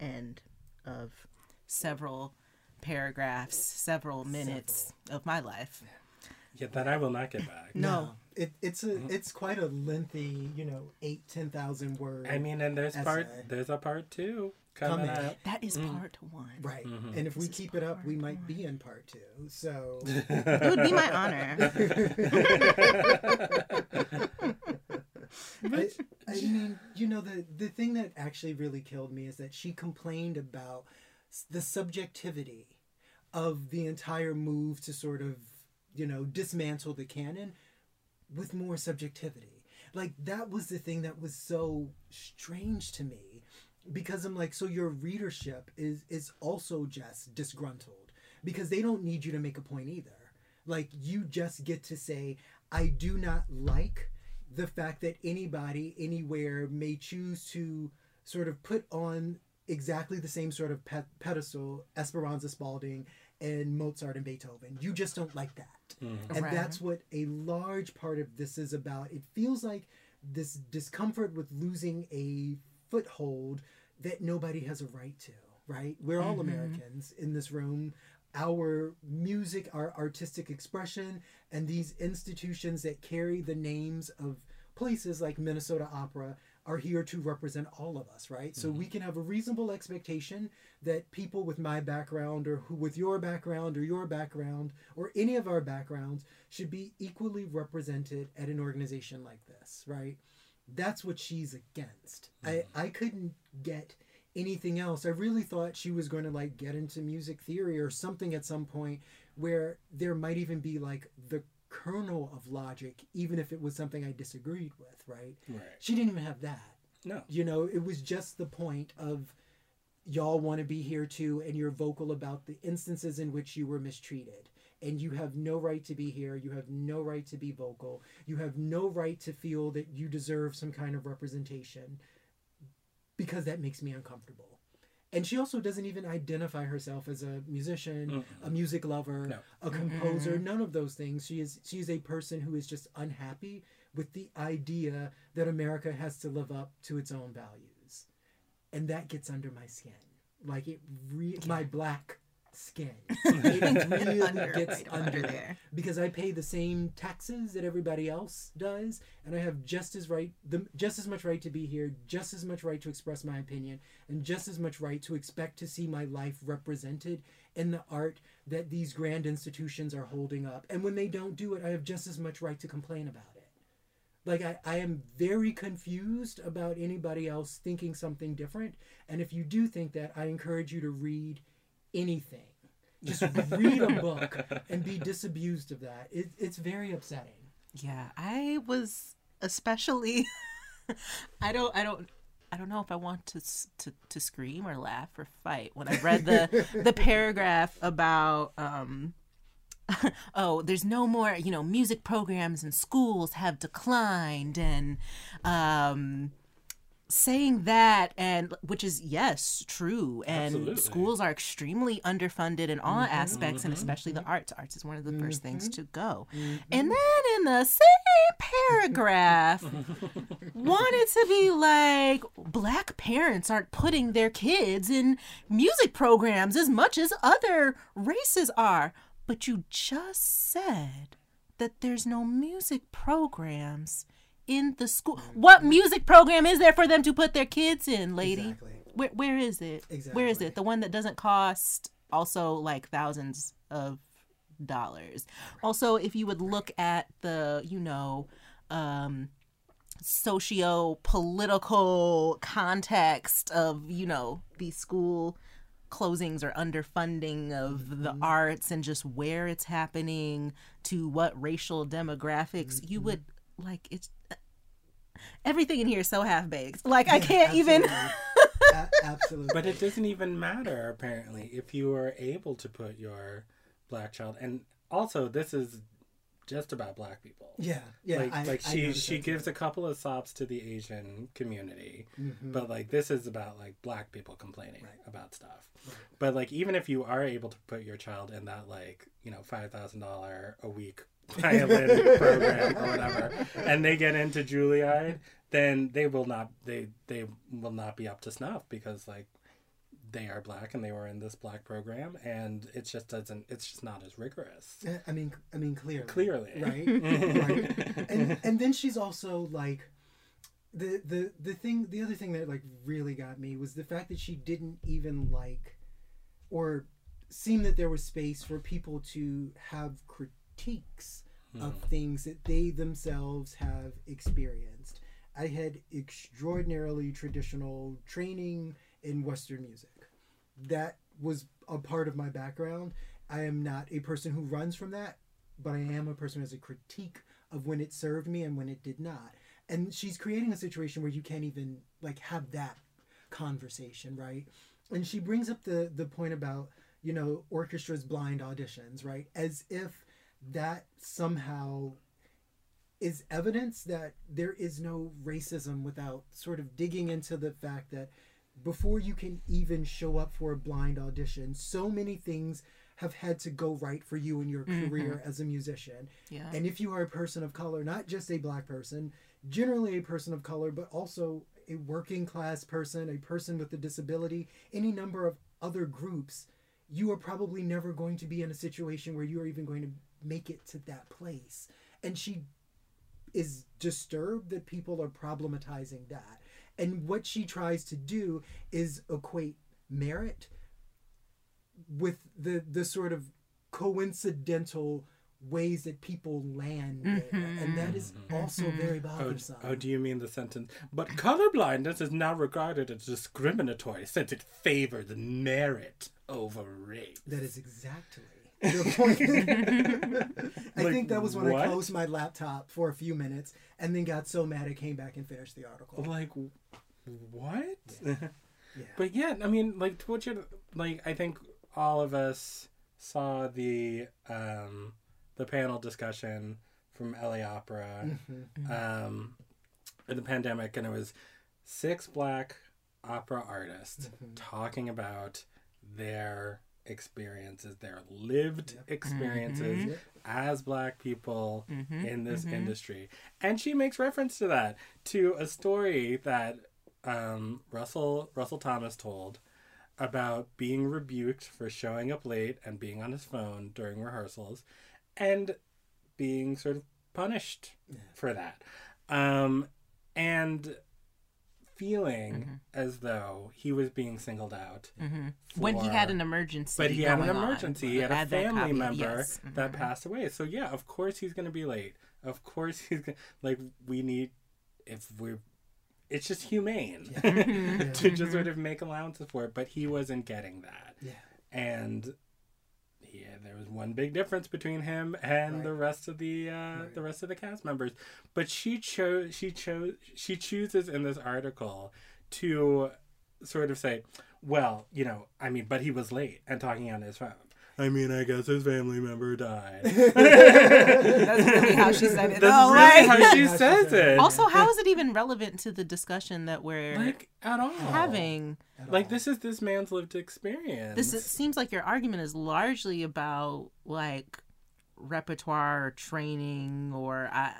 end of several paragraphs, several minutes of my life. yeah, that I will not get back. No. It, it's a it's quite a lengthy, you know, eight ten thousand word. I mean, and there's Essay. part there's a part two coming Coming. up. That is part one. right. Mhm. And if we This is keep it up, we part might be in part two. So It would be my honor. I, I mean, you know, the the thing that actually really killed me is that she complained about the subjectivity of the entire move to sort of, you know, dismantle the canon with more subjectivity. Like that was the thing that was so strange to me because I'm like, so your readership is is also just disgruntled because they don't need you to make a point either. Like you just get to say, I do not like the fact that anybody anywhere may choose to sort of put on exactly the same sort of pe- pedestal Esperanza Spalding and Mozart and Beethoven. You just don't like that. Mm-hmm. And Right. that's what a large part of this is about. It feels like this discomfort with losing a foothold that nobody has a right to, right? We're all mm-hmm. Americans in this room. Our music, our artistic expression, and these institutions that carry the names of places like Minnesota Opera are here to represent all of us, right? So we mm-hmm. can have a reasonable expectation that people with my background or who with your background or your background or any of our backgrounds should be equally represented at an organization like this, right? That's what she's against. I, mm-hmm. I couldn't get anything else. I really thought she was going to like get into music theory or something at some point where there might even be like the kernel of logic, even if it was something I disagreed with, right? Right. She didn't even have that. No. You know, it was just the point of y'all want to be here too, and you're vocal about the instances in which you were mistreated. And you have no right to be here. You have no right to be vocal. You have no right to feel that you deserve some kind of representation because that makes me uncomfortable. And she also doesn't even identify herself as a musician, a music lover, No. a composer, none of those things. She is she is a person who is just unhappy with the idea that America has to live up to its own values. And that gets under my skin. Like it re- my black skin. It really Under- gets right under, under there. because I pay the same taxes that everybody else does, and I have just as right, the just as much right to be here, just as much right to express my opinion, and just as much right to expect to see my life represented in the art that these grand institutions are holding up. And when they don't do it, I have just as much right to complain about it. Like I, I am very confused about anybody else thinking something different. And if you do think that, I encourage you to read anything. Just read a book and be disabused of that. It, it's very upsetting. Yeah, I was especially. I don't. I don't. I don't know if I want to to to scream or laugh or fight when I read the the paragraph about um oh, there's no more, you know, music programs in schools have declined and um saying that and which is yes true. And Absolutely. schools are extremely underfunded in all mm-hmm. aspects and mm-hmm. especially the arts. Arts is one of the first things mm-hmm. to go. And then in the same paragraph wanted to be like black parents aren't putting their kids in music programs as much as other races are. But you just said that there's no music programs in the school. What mm-hmm. music program is there for them to put their kids in, lady? Exactly. Where where is it? Where is it? The one that doesn't cost also like thousands of dollars. Also, if you would look at the, you know, um socio political context of, you know, these school closings or underfunding of the mm-hmm. arts and just where it's happening to what racial demographics you mm-hmm. would like it's everything in here is so half baked like i can't even Absolutely. A- absolutely. But it doesn't even matter apparently if you are able to put your black child and also this is just about black people. yeah, yeah. like I, like I she noticed she gives a couple of sops to the Asian community, Mhm. but like this is about like black people complaining Right. about stuff. But like even if you are able to put your child in that like you know five thousand dollar a week violin program or whatever, and they get into Juilliard, then they will not they they will not be up to snuff because like they are black and they were in this black program and it just doesn't it's just not as rigorous I mean, I mean, clearly, clearly right? right. And and then she's also like, the the the thing, the other thing that like really got me was the fact that she didn't even like, or seem that there was space for people to have critiques of hmm. things that they themselves have experienced. I had extraordinarily traditional training in Western music. That was a part of my background. I am not a person who runs from that, but I am a person who has a critique of when it served me and when it did not. And she's creating a situation where you can't even like have that conversation, right? And she brings up the the point about, you know, orchestra's blind auditions, right? As if that somehow is evidence that there is no racism without sort of digging into the fact that before you can even show up for a blind audition, so many things have had to go right for you in your mm-hmm. career as a musician. yeah And if you are a person of color, not just a black person, generally a person of color, but also a working class person, a person with a disability, any number of other groups, you are probably never going to be in a situation where you are even going to make it to that place. And she is disturbed that people are problematizing that. And what she tries to do is equate merit with the the sort of coincidental ways that people land there. Mm-hmm. and that is mm-hmm. also mm-hmm. very Oh, bothersome. oh, do you mean the sentence? But colorblindness is now regarded as discriminatory since it favors merit over race. that is exactly the point. I Like, think that was when I closed my laptop for a few minutes and then got so mad I came back and finished the article. Like, what? Yeah. But yeah, I mean, like, to what you like, I think all of us saw the um the panel discussion from LA Opera Mhm. um in the pandemic, and it was six black opera artists Mm-hmm. talking about their experiences, their lived Yep. experiences Yep. as black people Mhm, in this mhm. industry. And she makes reference to that, to a story that um, Russell Russell Thomas told about being rebuked for showing up late and being on his phone during rehearsals and being sort of punished Yeah. for that. Um, and feeling Mm-hmm. as though he was being singled out hmm when he had an emergency but he had an going on. emergency. He had a Add that family member yes. that Mhm. passed away. So yeah, of course he's gonna be late. Of course he's gonna like we need if we're it's just humane Yeah. to just sort of make allowances for it. But he wasn't getting that, Yeah. and yeah, there was one big difference between him and Right. the rest of the uh, Right. the rest of the cast members. But she chose she chose she chooses in this article to sort of say, well, you know, I mean, but he was late and talking on his phone. I mean, I guess his family member died. That's really how she said it. That's though, really like- how she says it. it. also, how is it even relevant to the discussion that we're like at all. having? At Like all. this is this man's lived experience. This it seems like your argument is largely about like repertoire or training or I,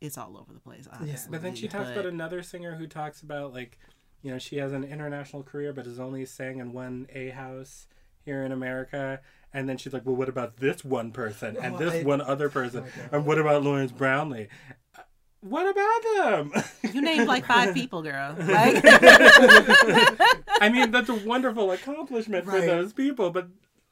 it's all over the place. Honestly, But then she talks but- about another singer who talks about like, you know, she has an international career but has only sang in one A house here in America. And then she's like, well, what about this one person and Oh, this I- one other person? Oh and what about Lawrence Brownlee? What about them? You named like five people, girl. Like, I mean, that's a wonderful accomplishment for those people, but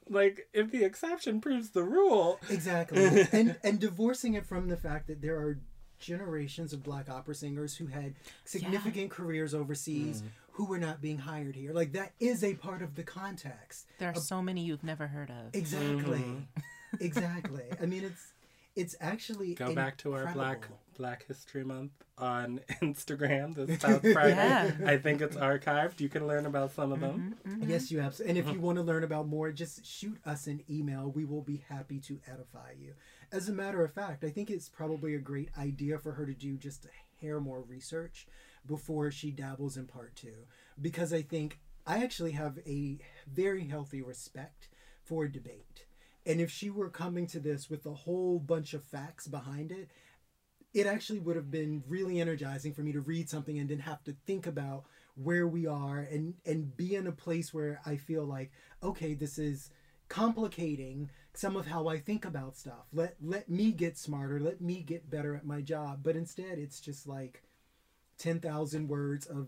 like, if the exception proves the rule, Exactly. and and divorcing it from the fact that there are generations of black opera singers who had significant careers overseas who were not being hired here. Like that is a part of the context. there are so many you've never heard of. Exactly. Mm-hmm. exactly. I mean it's it's actually go back to our Black. Black History Month on Instagram this South Friday. Yeah. I think it's archived. You can learn about some of them. Mm-hmm. Yes, you have. And if you want to learn about more, just shoot us an email. We will be happy to edify you. As a matter of fact, I think it's probably a great idea for her to do just a hair more research before she dabbles in part two. Because I think I actually have a very healthy respect for debate. And if she were coming to this with a whole bunch of facts behind it, it actually would have been really energizing for me to read something and then have to think about where we are and and be in a place where I feel like okay this is complicating some of how I think about stuff. Let let me get smarter. Let me get better at my job. But instead it's just like 10,000 words of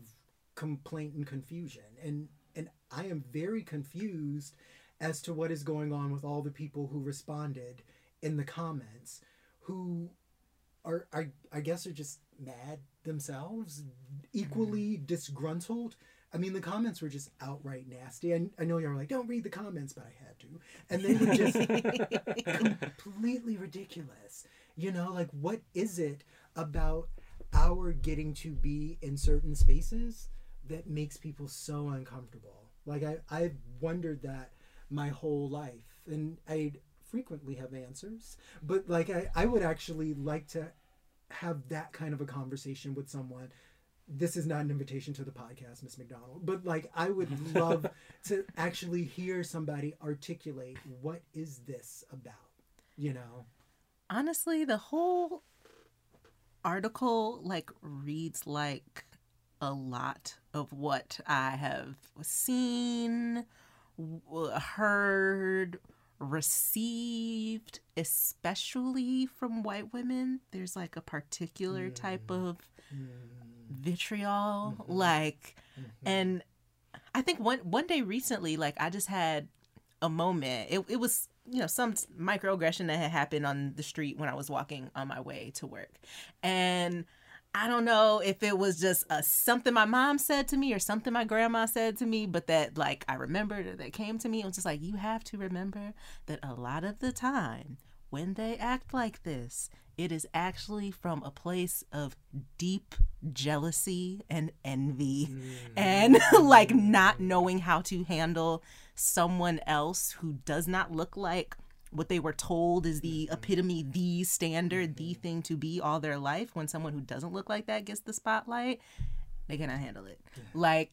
complaint and confusion. And and I am very confused as to what is going on with all the people who responded in the comments who are I, I guess are just mad themselves, equally mm-hmm. disgruntled. I mean, the comments were just outright nasty. I, I know you're like, don't read the comments, but I had to. And they were just completely ridiculous. You know, like, what is it about our getting to be in certain spaces that makes people so uncomfortable? Like, I, I've wondered that my whole life. And I frequently have answers. But, like, I, I would actually like to have that kind of a conversation with someone. This is not an invitation to the podcast, Miss Mac Donald, but like I would love to actually hear somebody articulate what is this about, you know? honestly the whole article like reads like a lot of what i have seen heard received especially from white women. There's like a particular type mm. of mm. Vitriol mm-hmm. like mm-hmm. and i think one one day recently like i just had a moment. It, it was you know some microaggression that had happened on the street when i was walking on my way to work. And i don't know if it was just a, something my mom said to me or something my grandma said to me but that like i remembered or that came to me. It was just like you have to remember that a lot of the time when they act like this it is actually from a place of deep jealousy and envy mm. and like not knowing how to handle someone else who does not look like what they were told is the mm-hmm. epitome, the standard, the mm-hmm. thing to be all their life. When someone who doesn't look like that gets the spotlight, they cannot handle it. Like,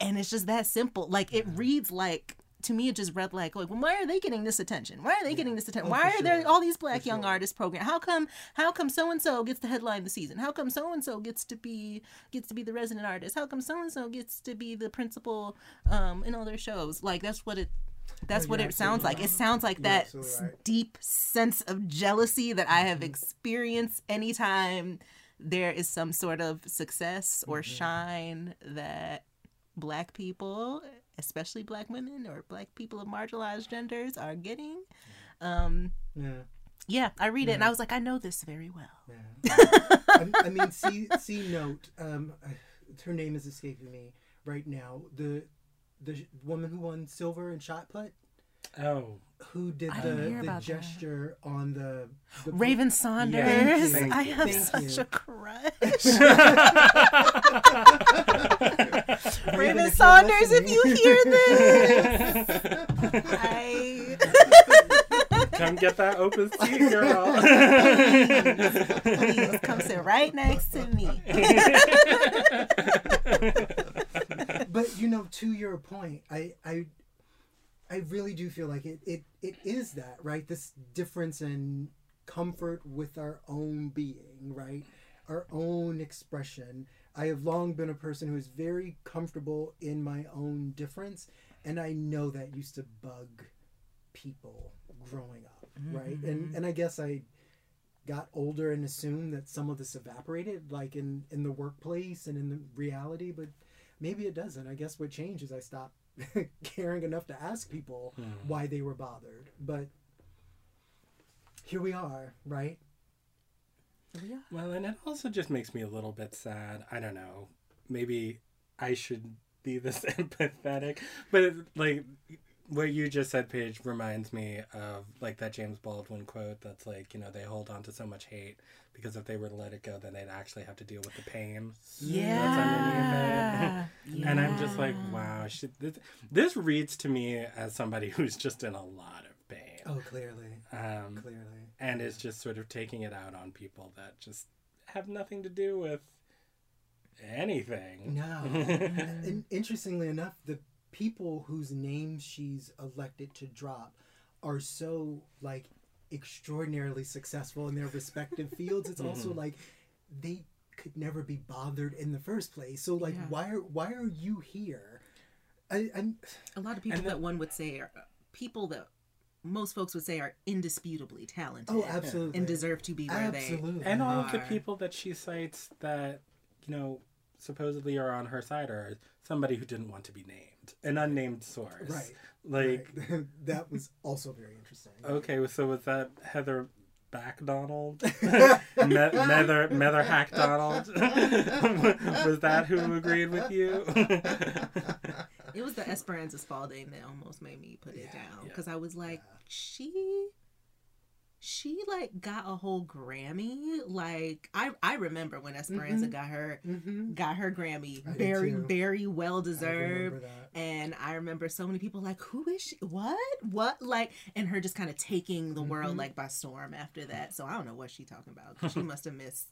and it's just that simple. Like, it reads like, to me, it just read like, like, well, why are they getting this attention? Why are they getting this attention? Oh, why are there all these black For young sure. artists program? How come? How come so and so gets the headline the season? How come so and so gets to be gets to be the resident artist? How come so and so gets to be the principal um, in all their shows? Like that's what it. That's what it sounds like. It sounds like You're that right. Mm-hmm. deep sense of jealousy that I have experienced anytime there is some sort of success or Mm-hmm. shine that black people, especially black women or black people of marginalized genders, are getting. Um, Yeah. yeah, I read it and I was like, I know this very well. Yeah. I, I mean, C C note. Um, her name is escaping me right now. The the woman who won silver in shot put, Oh, who did I the the about that. gesture on the, the Raven Saunders. Thank I have Thank such you. a crush. Raven, Raven if Saunders, if you hear this, I Get that open seat, girl. Please come sit right next to me. but you know, to your point, I I I really do feel like it it, it is that, right? This difference in comfort with our own being, right? Our own expression. I have long been a person who is very comfortable in my own difference, and I know that used to bug people growing up, right? And mm-hmm. and I guess I got older and assumed that some of this evaporated like in in the workplace and in the reality but maybe it doesn't i guess what changed is i stopped caring enough to ask people hmm. why they were bothered but here we are right Well, and it also just makes me a little bit sad. I don't know. Maybe I should be this empathetic, but it, like what you just said, Paige, reminds me of like that James Baldwin quote. That's like you know they hold on to so much hate because if they were to let it go, then they'd actually have to deal with the pain. Yeah. And I'm just like, wow, shit, this, this reads to me as somebody who's just in a lot of pain. oh clearly Um, clearly and is just sort of taking it out on people that just have nothing to do with anything. no and interestingly enough the people whose names she's elected to drop are so like extraordinarily successful in their respective fields. It's also mm-hmm. like they could never be bothered in the first place. So like Yeah. why are why are you here? I, I'm A lot of people And that the- one would say are people that most folks would say are indisputably talented. Oh absolutely. And deserve to be where absolutely. And all of the people that she cites that, you know, supposedly are on her side are somebody who didn't want to be named, an unnamed source. right Like, right. that was also very interesting okay, so was that Heather Backdonald? Me- Mether, Mether Hack Donald? was that who agreed with you? It was the Esperanza Spalding that almost made me put it Yeah, down yeah. because I was like, she, she like got a whole Grammy. Like I, I remember when Esperanza Mhm. got her, mm-hmm. got her Grammy, I very, very well deserved. that. And I remember so many people like, who is she? What? What? Like, and her just kind of taking the world Mhm. like by storm after that. So I don't know what she talking about. she must have missed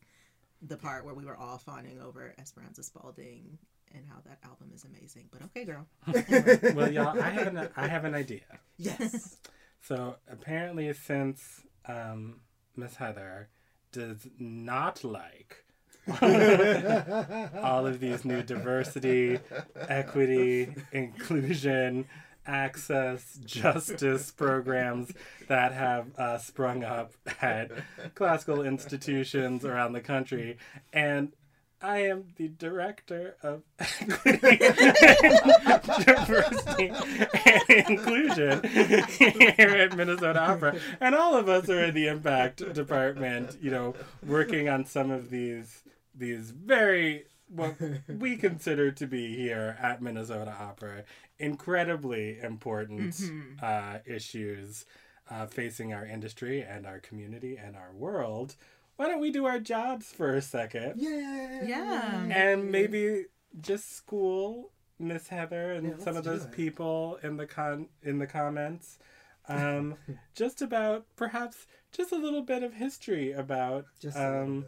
the part where we were all fawning over Esperanza Spalding and how that album is amazing. But okay, girl. well, y'all, I have an, I have an idea. yes So apparently, since um, Miss Heather does not like all of these new diversity, equity, inclusion, access, justice programs that have uh, sprung up at classical institutions around the country. And I am the director of equity, diversity, and inclusion here at Minnesota Opera. And all of us are in the impact department, you know, working on some of these these very what we consider to be here at Minnesota Opera incredibly important Mhm. uh, issues uh, facing our industry and our community and our world. Why don't we do our jobs for a second yeah Yeah. and maybe just school Miss Heather and Yeah, some of those it. people in the con in the comments, um, just about perhaps just a little bit of history about just um,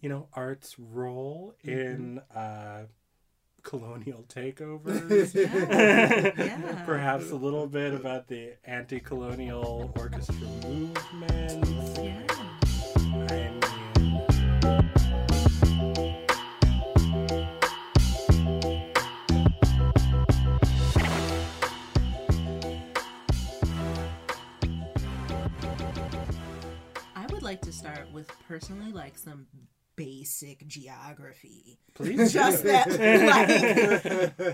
you know art's role Mhm. in uh, colonial takeovers. Yeah. Perhaps a little bit about the anti-colonial orchestra movement. Like to start with personally like some basic geography. please Just that,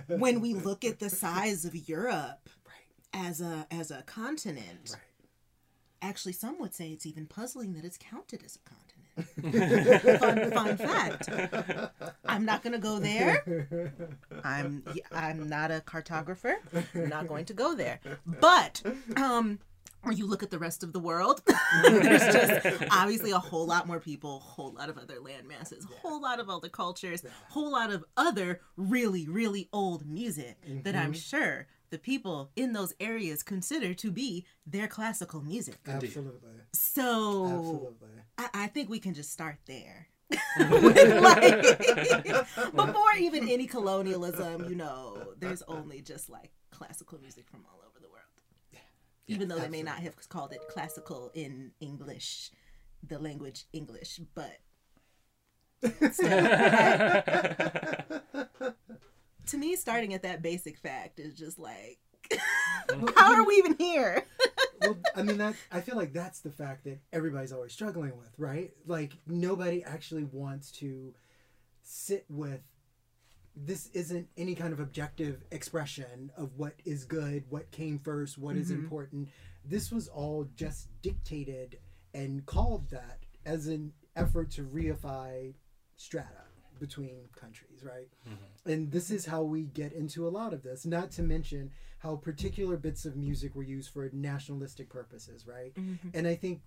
like, when we look at the size of Europe as a as a continent, Right. actually some would say it's even puzzling that it's counted as a continent. fun, fun fact. I'm not going to go there. I'm I'm not a cartographer. I'm not going to go there. But um or you look at the rest of the world, mm-hmm. there's just obviously a whole lot more people, a whole lot of other land masses, a whole lot of other cultures, a whole lot of other really, really old music that I'm mm-hmm. sure the people in those areas consider to be their classical music. Absolutely. So Absolutely. I, I think we can just start there. Mm-hmm. Like, before even any colonialism, you know, there's only just like classical music from all over world. even though they may not have called it classical in English, the language English, but to me, starting at that basic fact is just like, how are we even here? well, I mean that I feel like that's the fact that everybody's always struggling with, right? Like nobody actually wants to sit with this isn't any kind of objective expression of what is good, what came first, what is mm-hmm. important. This was all just dictated and called that as an effort to reify strata between countries, right? Mm-hmm. And this is how we get into a lot of this, not to mention how particular bits of music were used for nationalistic purposes, right? Mm-hmm. And I think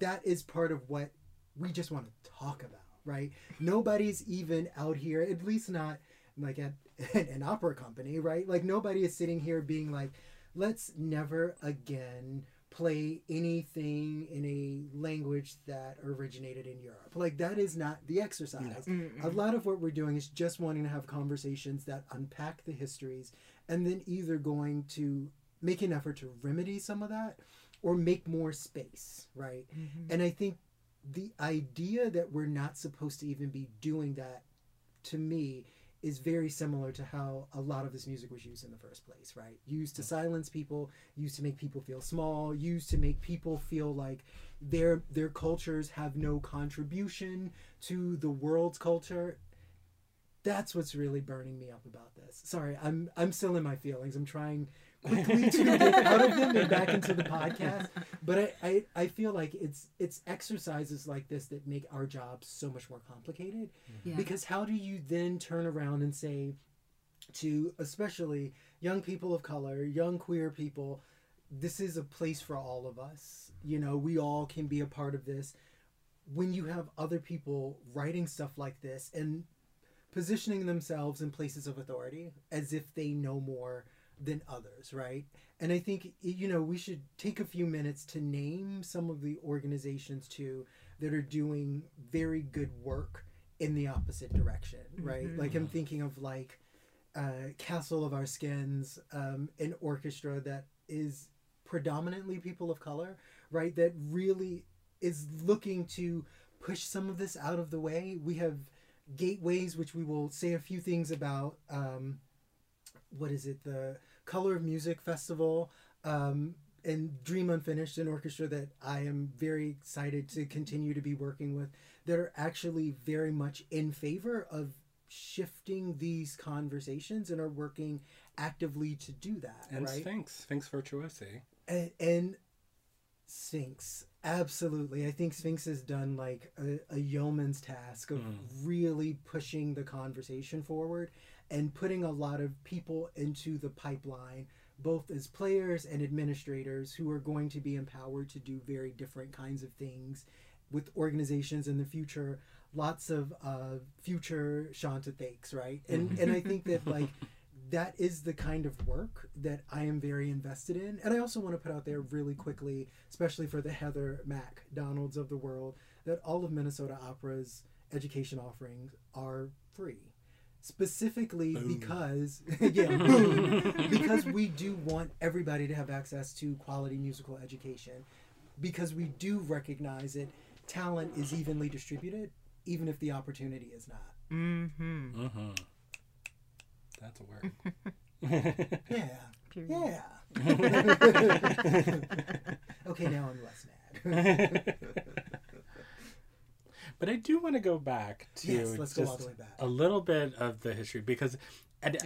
that is part of what we just want to talk about, right? Nobody's even out here, at least not like at an opera company, right? Like nobody is sitting here being like, let's never again play anything in a language that originated in Europe. Like that is not the exercise. A lot of what we're doing is just wanting to have conversations that unpack the histories and then either going to make an effort to remedy some of that or make more space, right? Mm-hmm. And I think the idea that we're not supposed to even be doing that to me is very similar to how a lot of this music was used in the first place, right? Used to silence people, used to make people feel small, used to make people feel like their their cultures have no contribution to the world's culture. That's what's really burning me up about this. Sorry, I'm I'm still in my feelings. I'm trying quickly to get out of them and back into the podcast. But I, I, I feel like it's it's exercises like this that make our jobs so much more complicated. Mm-hmm. Yeah. Because how do you then turn around and say to especially young people of color, young queer people, this is a place for all of us. You know, we all can be a part of this. When you have other people writing stuff like this and positioning themselves in places of authority as if they know more than others, right? And I think you know we should take a few minutes to name some of the organizations too that are doing very good work in the opposite direction, right? Like I'm thinking of like uh, Castle of Our Skins, um, an orchestra that is predominantly people of color, right? That really is looking to push some of this out of the way. We have gateways, which we will say a few things about. Um, what is it? The Color of Music Festival. Um, and Dream Unfinished, an orchestra that I am very excited to continue to be working with, that are actually very much in favor of shifting these conversations and are working actively to do that. and right? Sphinx, Sphinx Virtuosi. and, and Sphinx, absolutely. I think Sphinx has done like a, a yeoman's task of really pushing the conversation forward and putting a lot of people into the pipeline, both as players and administrators who are going to be empowered to do very different kinds of things with organizations in the future. Lots of uh, future Shanta Thakes, right? And and I think that like that is the kind of work that I am very invested in. And I also want to put out there really quickly, especially for the Heather Mac Donalds of the world, that all of Minnesota Opera's education offerings are free. Specifically because yeah, boom, because we do want everybody to have access to quality musical education. Because we do recognize that talent is evenly distributed, even if the opportunity is not. Mm-hmm. Mm-hmm. That's a word. Yeah. Period. Yeah. okay, now I'm less mad. But I do want to go back to Yes, let's go all just the way back. a little bit of the history because and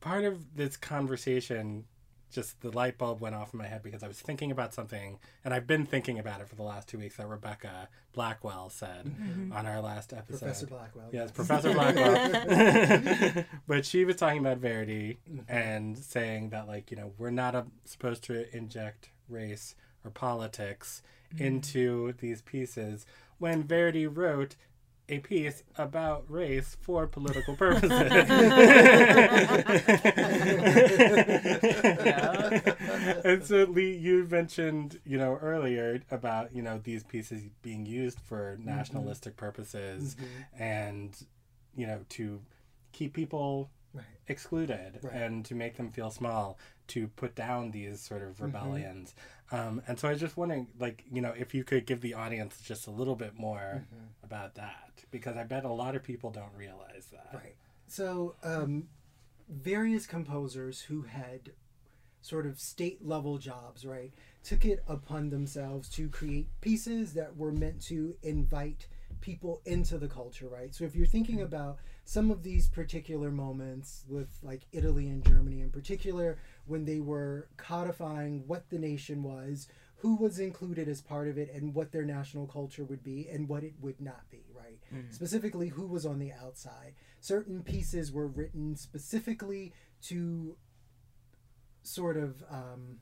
part of this conversation, just the light bulb went off in my head because I was thinking about something, and I've been thinking about it for the last two weeks that Rebecca Blackwell said on our last episode. Professor Blackwell. Yes, Professor Blackwell. but she was talking about Verdi Mm-hmm. and saying that, like, you know, we're not uh supposed to inject race or politics into these pieces when Verdi wrote a piece about race for political purposes. And so Lee, you mentioned, you know, earlier about, you know, these pieces being used for mm-hmm. nationalistic purposes mm-hmm. and, you know, to keep people Right. excluded Right. and to make them feel small, to put down these sort of mm-hmm. rebellions. Um, and so I was just wondering, like, you know, if you could give the audience just a little bit more about that, because I bet a lot of people don't realize that. Right. So, um, various composers who had sort of state level jobs, right, took it upon themselves to create pieces that were meant to invite people into the culture, right? So, if you're thinking about some of these particular moments with like Italy and Germany in particular, when they were codifying what the nation was, who was included as part of it, and what their national culture would be and what it would not be, right? Specifically, who was on the outside. Certain pieces were written specifically to sort of um,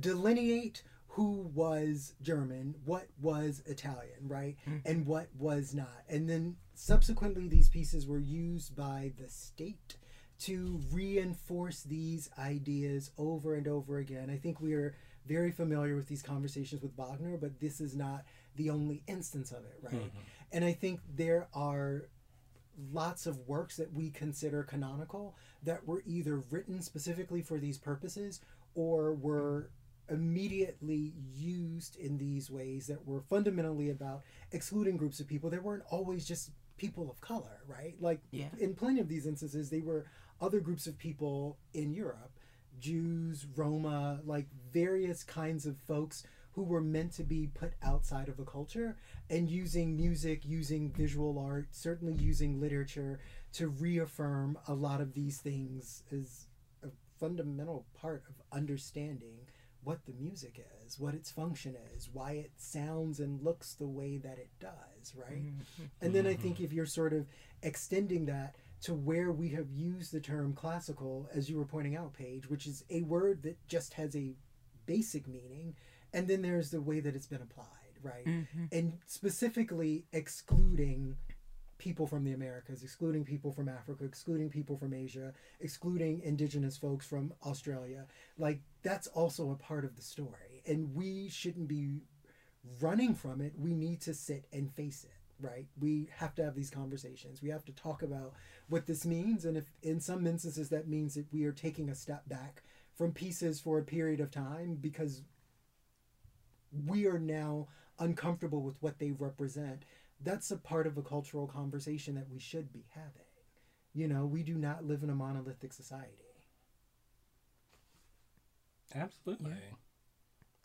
delineate who was German, what was Italian, right? Hmm. And what was not. And then subsequently, these pieces were used by the state to reinforce these ideas over and over again. I think we are very familiar with these conversations with Wagner, but this is not the only instance of it, right? Mm-hmm. And I think there are lots of works that we consider canonical that were either written specifically for these purposes or were immediately used in these ways that were fundamentally about excluding groups of people. They weren't always just people of color, right? Like Yeah. in plenty of these instances, they were other groups of people in Europe, Jews, Roma, like various kinds of folks who were meant to be put outside of a culture and using music, using visual art, certainly using literature to reaffirm a lot of these things as a fundamental part of understanding what the music is, what its function is, why it sounds and looks the way that it does, right? Mm-hmm. And then I think mm-hmm. if you're sort of extending that to where we have used the term classical, as you were pointing out, Paige, which is a word that just has a basic meaning, and then there's the way that it's been applied, right? Mm-hmm. And specifically excluding people from the Americas, excluding people from Africa, excluding people from Asia, excluding indigenous folks from Australia. Like that's also a part of the story. And we shouldn't be running from it. We need to sit and face it, right? We have to have these conversations. We have to talk about what this means and if in some instances that means that we are taking a step back from pieces for a period of time because we are now uncomfortable with what they represent that's a part of a cultural conversation that we should be having. You know, we do not live in a monolithic society. Absolutely.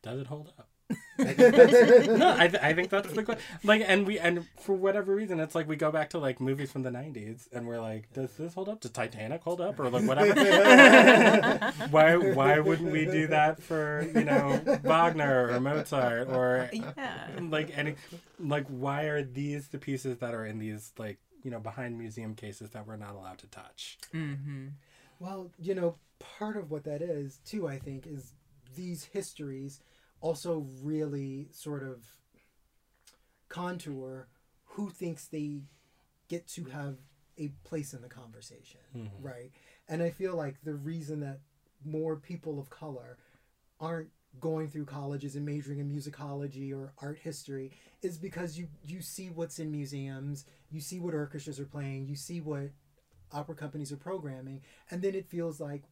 Does it hold up? no, I, th- I think that's the question. Like, and we and for whatever reason, it's like we go back to like movies from the '90s, and we're like, does this hold up? Does Titanic hold up, or like whatever? why why wouldn't we do that for you know Wagner or Mozart or Yeah. like any like why are these the pieces that are in these like you know behind museum cases that we're not allowed to touch? Mm-hmm. Well, you know, part of what that is, too, I think, is these histories also really sort of contour who thinks they get to have a place in the conversation, mm-hmm. right? And I feel like the reason that more people of color aren't going through colleges and majoring in musicology or art history is because you you see what's in museums, you see what orchestras are playing, you see what opera companies are programming, and then it feels like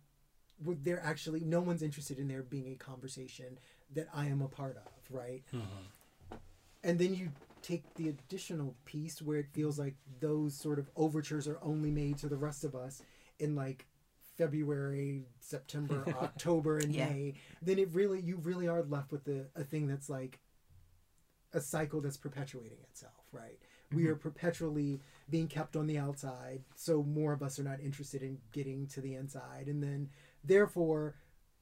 there actually no one's interested in there being a conversation that I am a part of, right? Mm-hmm. And then you take the additional piece where it feels like those sort of overtures are only made to the rest of us in like February, September, October, and Yeah. May, then it really you really are left with a, a thing that's like a cycle that's perpetuating itself, right? We mm-hmm. are perpetually being kept on the outside, so more of us are not interested in getting to the inside, and then therefore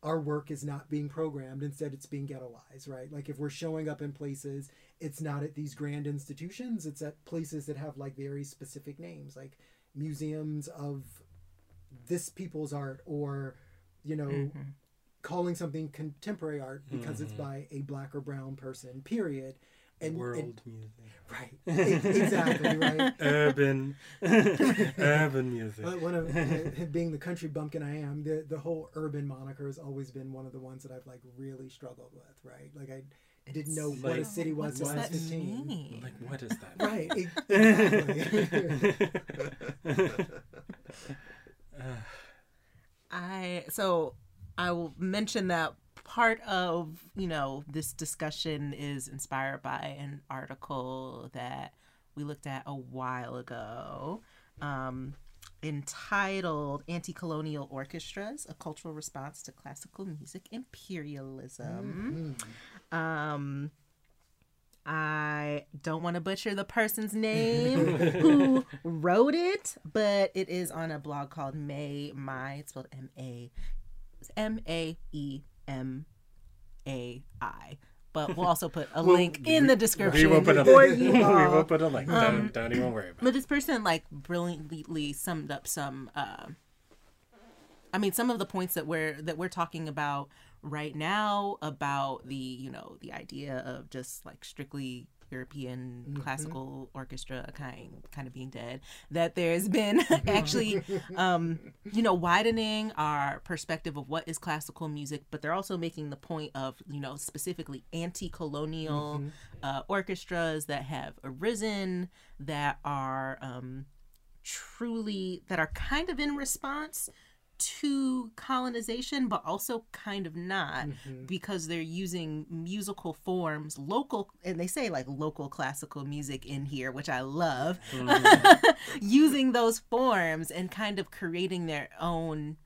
our work is not being programmed. Instead, it's being ghettoized, right? Like if we're showing up in places, it's not at these grand institutions; it's at places that have like very specific names, like museums of this people's art, or you know, calling something contemporary art because it's Mhm. by a black or brown person. Period. And, World and music. right, exactly right. Urban. Urban music. But one of uh, being the country bumpkin I am, the the whole urban moniker has always been one of the ones that I've like really struggled with. Right, like I didn't know what a city was What when I was fifteen. mean? like, what is that? Right, exactly. I so I will mention that part of you know this discussion is inspired by an article that we looked at a while ago um, entitled anti-colonial orchestras a cultural response to classical music imperialism um I don't want to butcher the person's name who wrote it, but it is on a blog called May My. It's spelled M A M A E M A I. But we'll also put a We'll- link in we- the We description will put a link. we will put a link. Um, don't, don't even worry about But this person like brilliantly summed up some uh I mean some of the points that we're that we're talking about right now about the, you know, the idea of just like strictly European classical orchestra kind kind of being dead that there's been actually um you know widening our perspective of what is classical music but they're also making the point of you know specifically anti-colonial uh, orchestras that have arisen that are um, truly that are kind of in response to colonization but also kind of not mm-hmm. because they're using musical forms local and they say like local classical music in here which i love mm-hmm. using those forms and kind of creating their own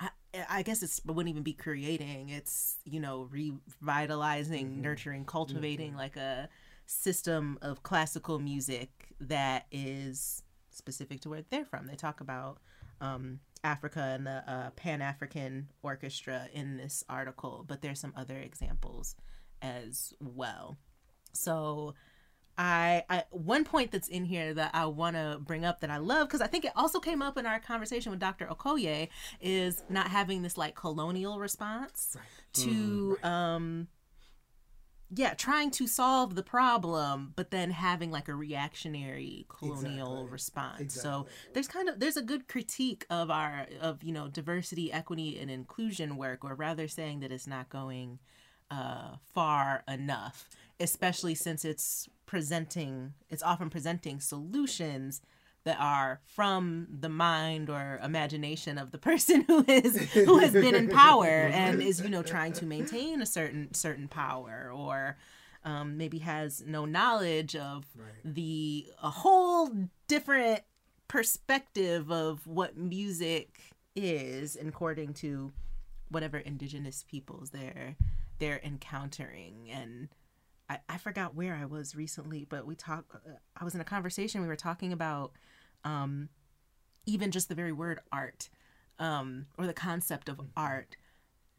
I, I guess it's it wouldn't even be creating it's you know revitalizing mm-hmm. nurturing cultivating like a system of classical music that is specific to where they're from. They talk about um, africa and the uh, pan-african orchestra in this article but there's some other examples as well so I, I one point that's in here that I want to bring up that I love because I think it also came up in our conversation with Dr. Okoye is not having this like colonial response to um yeah trying to solve the problem but then having like a reactionary colonial Exactly. response so there's kind of there's a good critique of our of you know diversity equity and inclusion work or rather saying that it's not going uh, far enough, especially since it's presenting, it's often presenting solutions that are from the mind or imagination of the person who is who has been in power and is you know trying to maintain a certain certain power or um, maybe has no knowledge of Right. the a whole different perspective of what music is according to whatever indigenous peoples they're they're encountering and I, I forgot where I was recently, but we talked. I was in a conversation. We were talking about um, even just the very word art um, or the concept of art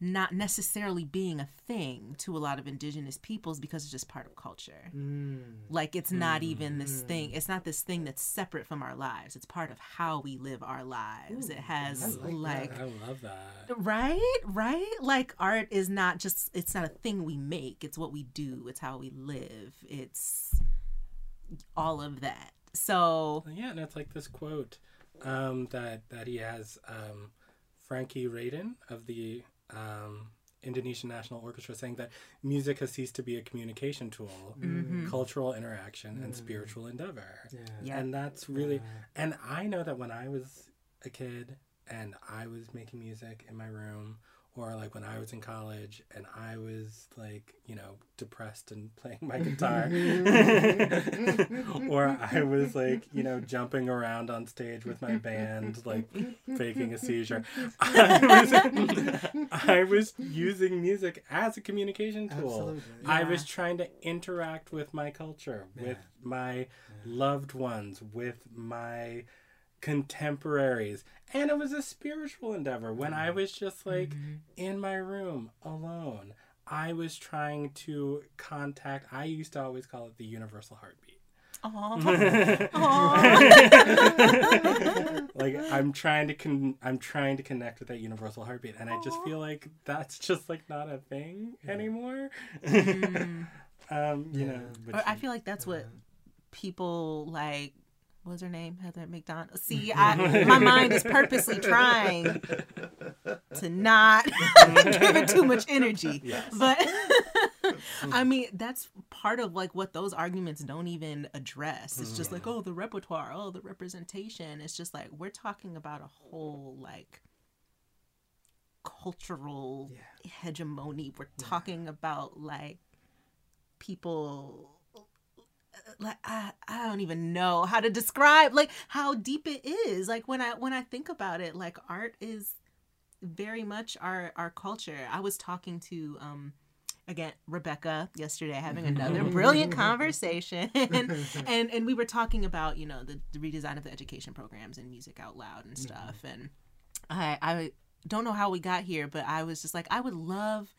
not necessarily being a thing to a lot of indigenous peoples because it's just part of culture. Mm. Like it's not even this thing. It's not this thing that's separate from our lives. It's part of how we live our lives. it has I like like. I love that. right right like art is not just it's not a thing we make it's what we do it's how we live it's all of that so Yeah, and it's like this quote um, that that he has um, Franki Raden of the um, Indonesian National Orchestra saying that music has ceased to be a communication tool, cultural interaction, and spiritual endeavor. Yeah. Yeah. And that's really, and I know that when I was a kid and I was making music in my room, or like when I was in college and I was like, you know, depressed and playing my guitar, or I was like, you know, jumping around on stage with my band, like faking a seizure, I was, I was using music as a communication tool. Absolutely. I was trying to interact with my culture, with my loved ones, with my contemporaries. And it was a spiritual endeavor. When I was just like in my room alone, I was trying to contact, I used to always call it the universal heartbeat. Aw. like I'm trying to con- I'm trying to connect with that universal heartbeat, and I just feel like that's just like not a thing anymore. Mm. um, you Yeah. know, but Or I feel like that's what people like. What was her name? Heather Mac Donald. See, I, my mind is purposely trying to not give it too much energy. Yes. But I mean, that's part of like what those arguments don't even address. It's just like, mm-hmm. oh, the repertoire, oh, the representation. It's just like we're talking about a whole like cultural hegemony. We're talking about like people like I, I don't even know how to describe like how deep it is. Like when i when i think about it like art is very much our our culture. I was talking to um again rebecca yesterday having another brilliant conversation. And, and we were talking about you know the, the redesign of the education programs and music out loud and stuff. And i i don't know how we got here but i was just like i would love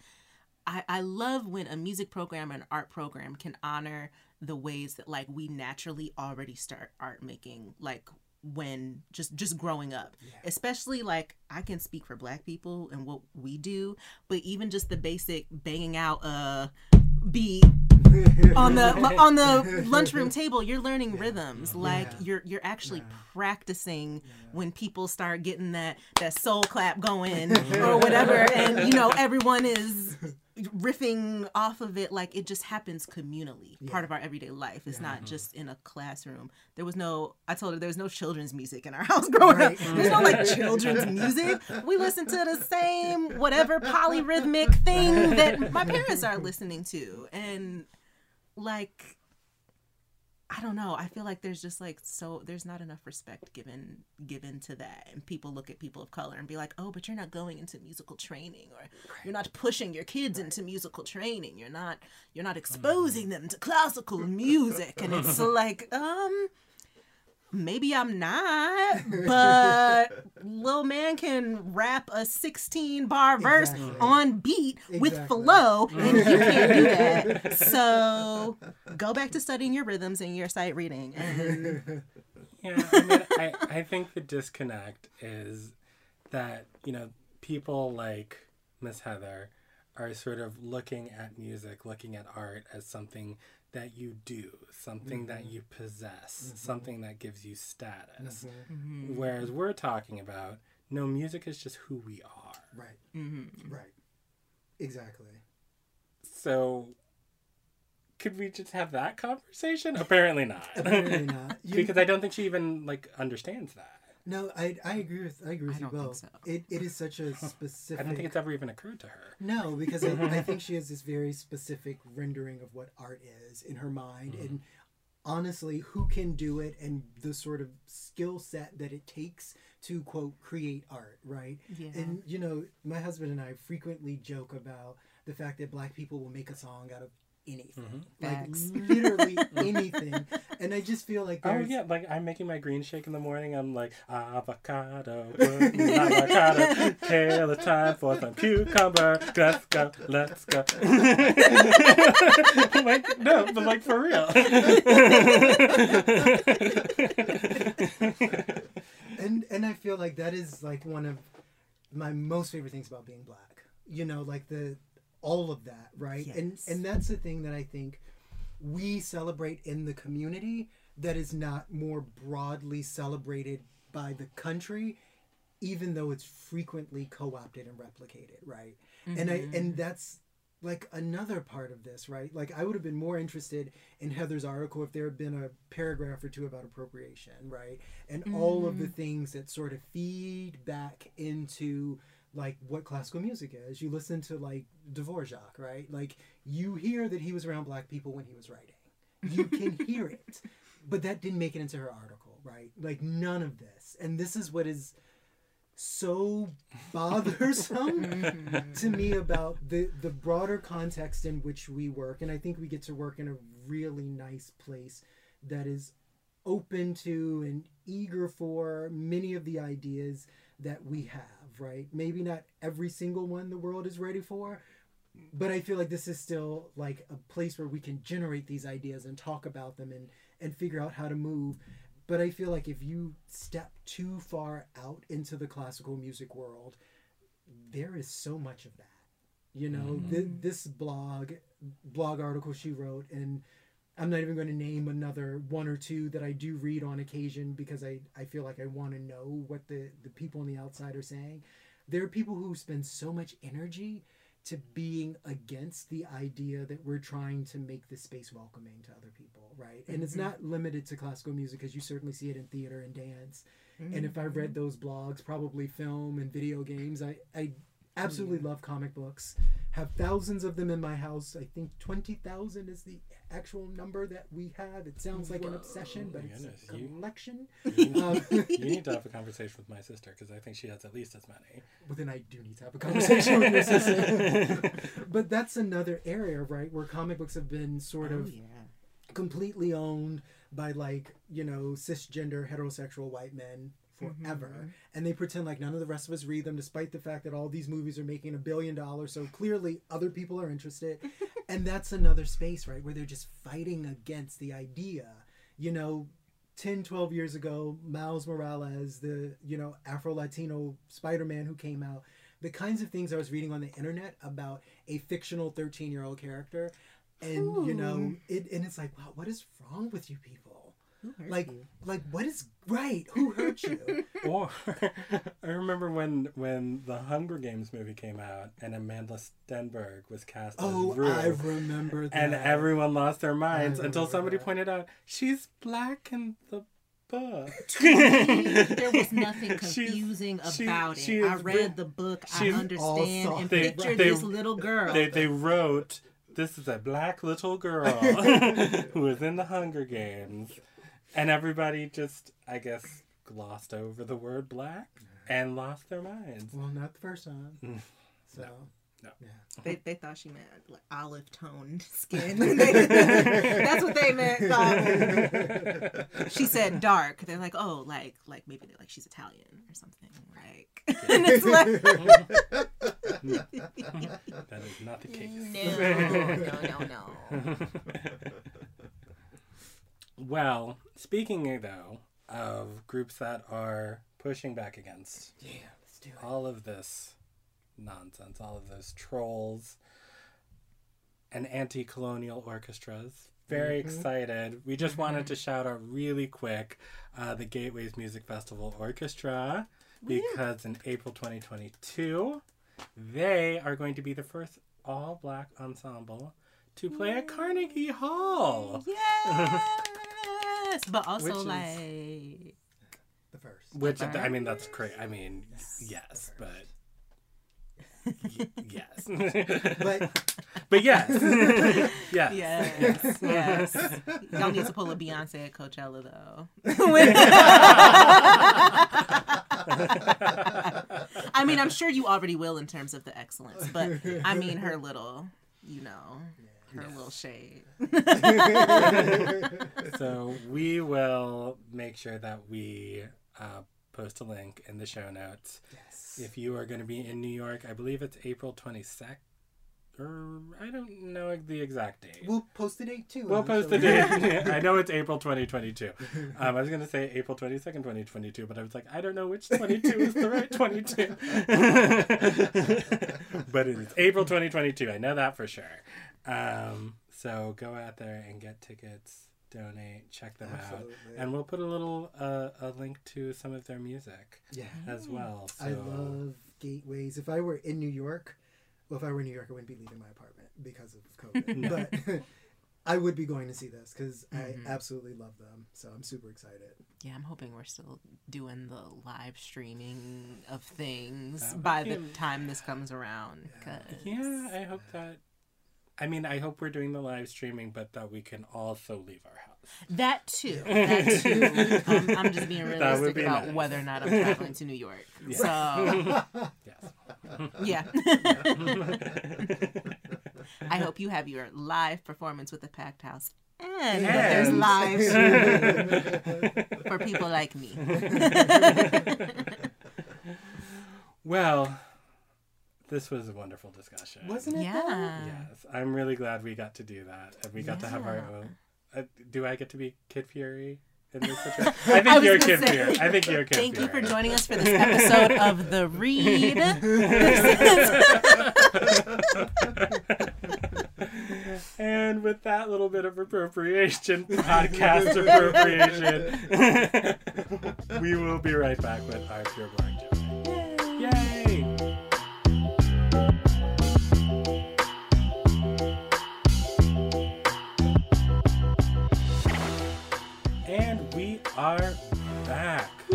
I, I love when a music program and art program can honor the ways that like we naturally already start art making like when just just growing up. Especially like i can speak for black people and what we do but even just the basic banging out a beat on the on the lunchroom table you're learning rhythms. Like Yeah. you're you're actually practicing when people start getting that that soul clap going or whatever and you know everyone is riffing off of it like it just happens communally part of our everyday life. It's not mm-hmm. just in a classroom. There was no i told her there was no children's music in our house growing Right. up there's no like children's music. We listen to the same whatever polyrhythmic thing that my parents are listening to. And like I don't know. I feel like there's just like so there's not enough respect given given to that, and people look at people of color and be like, "Oh, but you're not going into musical training, or you're not pushing your kids into musical training. You're not you're not exposing them to classical music." And it's like, um, maybe I'm not, but Lil Man can rap a 16 bar verse Exactly. on beat with flow, and you can't do that. So go back to studying your rhythms and your sight reading. And Yeah, I mean, I, I think the disconnect is that, you know, people like Miss Heather are sort of looking at music, looking at art as something that you do, something that mm-hmm. you possess, mm-hmm. something that gives you status. Mm-hmm. Whereas we're talking about, no, music is just who we are. Right. mm-hmm. Right. Exactly. So, could we just have that conversation? Apparently not. Apparently not. You- because I don't think she even like understands that. No, I I agree with I agree with I you don't think both. so. It it is such a specific. I don't think it's ever even occurred to her. No, because I, I think she has this very specific rendering of what art is in her mind, Mm-hmm. and honestly, who can do it, and the sort of skill set that it takes to quote create art, right? Yeah. And you know, my husband and I frequently joke about the fact that black people will make a song out of anything, mm-hmm. like Facts. literally anything, and I just feel like Oh yeah, like I'm making my green shake in the morning. I'm like avocado, avocado. Tail of time for some cucumber. Let's go, let's go. like no, but like for real. and and I feel like that is like one of my most favorite things about being black. You know, like the all of that, right? And Yes. and that's the thing that I think we celebrate in the community that is not more broadly celebrated by the country even though it's frequently co-opted and replicated, right? And I and mm-hmm. that's like another part of this, right? Like I would have been more interested in Heather's article if there had been a paragraph or two about appropriation, right? And all of the mm. things that sort of feed back into like what classical music is. You listen to like Dvorak, right? Like you hear that he was around black people when he was writing. You can hear it. But that didn't make it into her article, right? Like none of this. And this is what is so bothersome to me about the the broader context in which we work and i think we get to work in a really nice place that is open to and eager for many of the ideas that we have right? Maybe not every single one the world is ready for but i feel like this is still like a place where we can generate these ideas and talk about them and and figure out how to move. But I feel like if you step too far out into the classical music world, there is so much of that. You know, mm-hmm. th- this blog blog article she wrote, and I'm not even going to name another one or two that I do read on occasion because I, I feel like I want to know what the, the people on the outside are saying. There are people who spend so much energy to being against the idea that we're trying to make this space welcoming to other people, right? And it's mm-hmm. not limited to classical music because you certainly see it in theater and dance. And if I read mm-hmm. those blogs, probably film and video games, I, I absolutely love comic books. Have thousands of them in my house. I think 20,000 is the actual number that we have. It sounds like an obsession, but it's Goodness, a you- collection. You Um, need to have a conversation with my sister because I think she has at least as many. Well, then I do need to have a conversation with your sister. but that's another area, right, where comic books have been sort Oh, of yeah. completely owned by like you know cisgender heterosexual white men forever. Mm-hmm. And they pretend like none of the rest of us read them despite the fact that all these movies are making a billion dollars. So clearly other people are interested. And that's another space right where they're just fighting against the idea. You know 10 12 years ago miles morales the you know afro-latino spider-man who came out the kinds of things i was reading on the internet about a fictional 13 year old character. And you know it and it's like wow what is wrong with you people like you? like what is right who hurt you Or I remember when when the Hunger Games movie came out and Amandla Stenberg was cast oh as Rue. i remember that and everyone lost their minds until somebody that. pointed out she's black in the book. there was nothing confusing she- about she it. I read re- the book. I understand and soft. They- picture they- this little girl. they they wrote this is a black little girl who is in the Hunger Games, and everybody just I guess glossed over the word black and lost their minds. well not the first time Mm. so No. yeah They, they thought she meant like olive toned skin. That's what they meant. thought. She said dark. They're like, oh, like like maybe they're like she's Italian or something. Like, and it's like, That is not the case. no, no, no, no. Well, speaking though of groups that are pushing back against yeah let's do it all of this nonsense, all of those trolls and anti colonial orchestras. Very excited. We just wanted to shout out really quick uh, the Gateways Music Festival Orchestra because in April 2022, they are going to be the first all black ensemble to play at Carnegie Hall. Yes, but also Which is- like the first Which Okay. I mean, that's great. I mean, yes, but y- yes, but but yes, yes. yes, yes. Y'all need to pull a Beyonce at Coachella though. I mean, I'm sure you already will in terms of the excellence, but I mean her little, you know, her little shade. So we will make sure that we uh, post a link in the show notes. yes If you are going to be in New York, I believe it's April 22nd. Or I don't know the exact date. we'll post the date too We'll post the date. I know it's April 2022. Um, I was going to say April 22nd, 2022, but I was like, I don't know which 22 is the right 22. but it is April 2022. I know that for sure. Um, so go out there and get tickets, donate, check them Absolutely. out. And we'll put a little uh, a link to some of their music yeah as well. So I love gateways. If I were in New York, well, if I were in New York, I wouldn't be leaving my apartment because of COVID. but I would be going to see this because Mhm. I absolutely love them. So I'm super excited. Yeah, I'm hoping we're still doing the live streaming of things by the time this comes around. 'cause- Yeah, I hope that. I mean, I hope we're doing the live streaming, but that we can also leave our house. That too. That too. Um, I'm just being realistic be about nice. whether or not I'm traveling to New York. Yeah. So Yes. yeah. I hope you have your live performance with the packed house. And that there's live streaming for people like me. well, this was a wonderful discussion. Wasn't it? yeah. Yes, I'm really glad we got to do that, and we got to have our own. Uh, do I get to be Kid Fury? It is such a, I think I was you're kid say- I think you're kid Thank you for joining us for this episode of The Read. and with that little bit of appropriation, podcast appropriation, we will be right back with our Pure Black Joke. Yay! And we are back.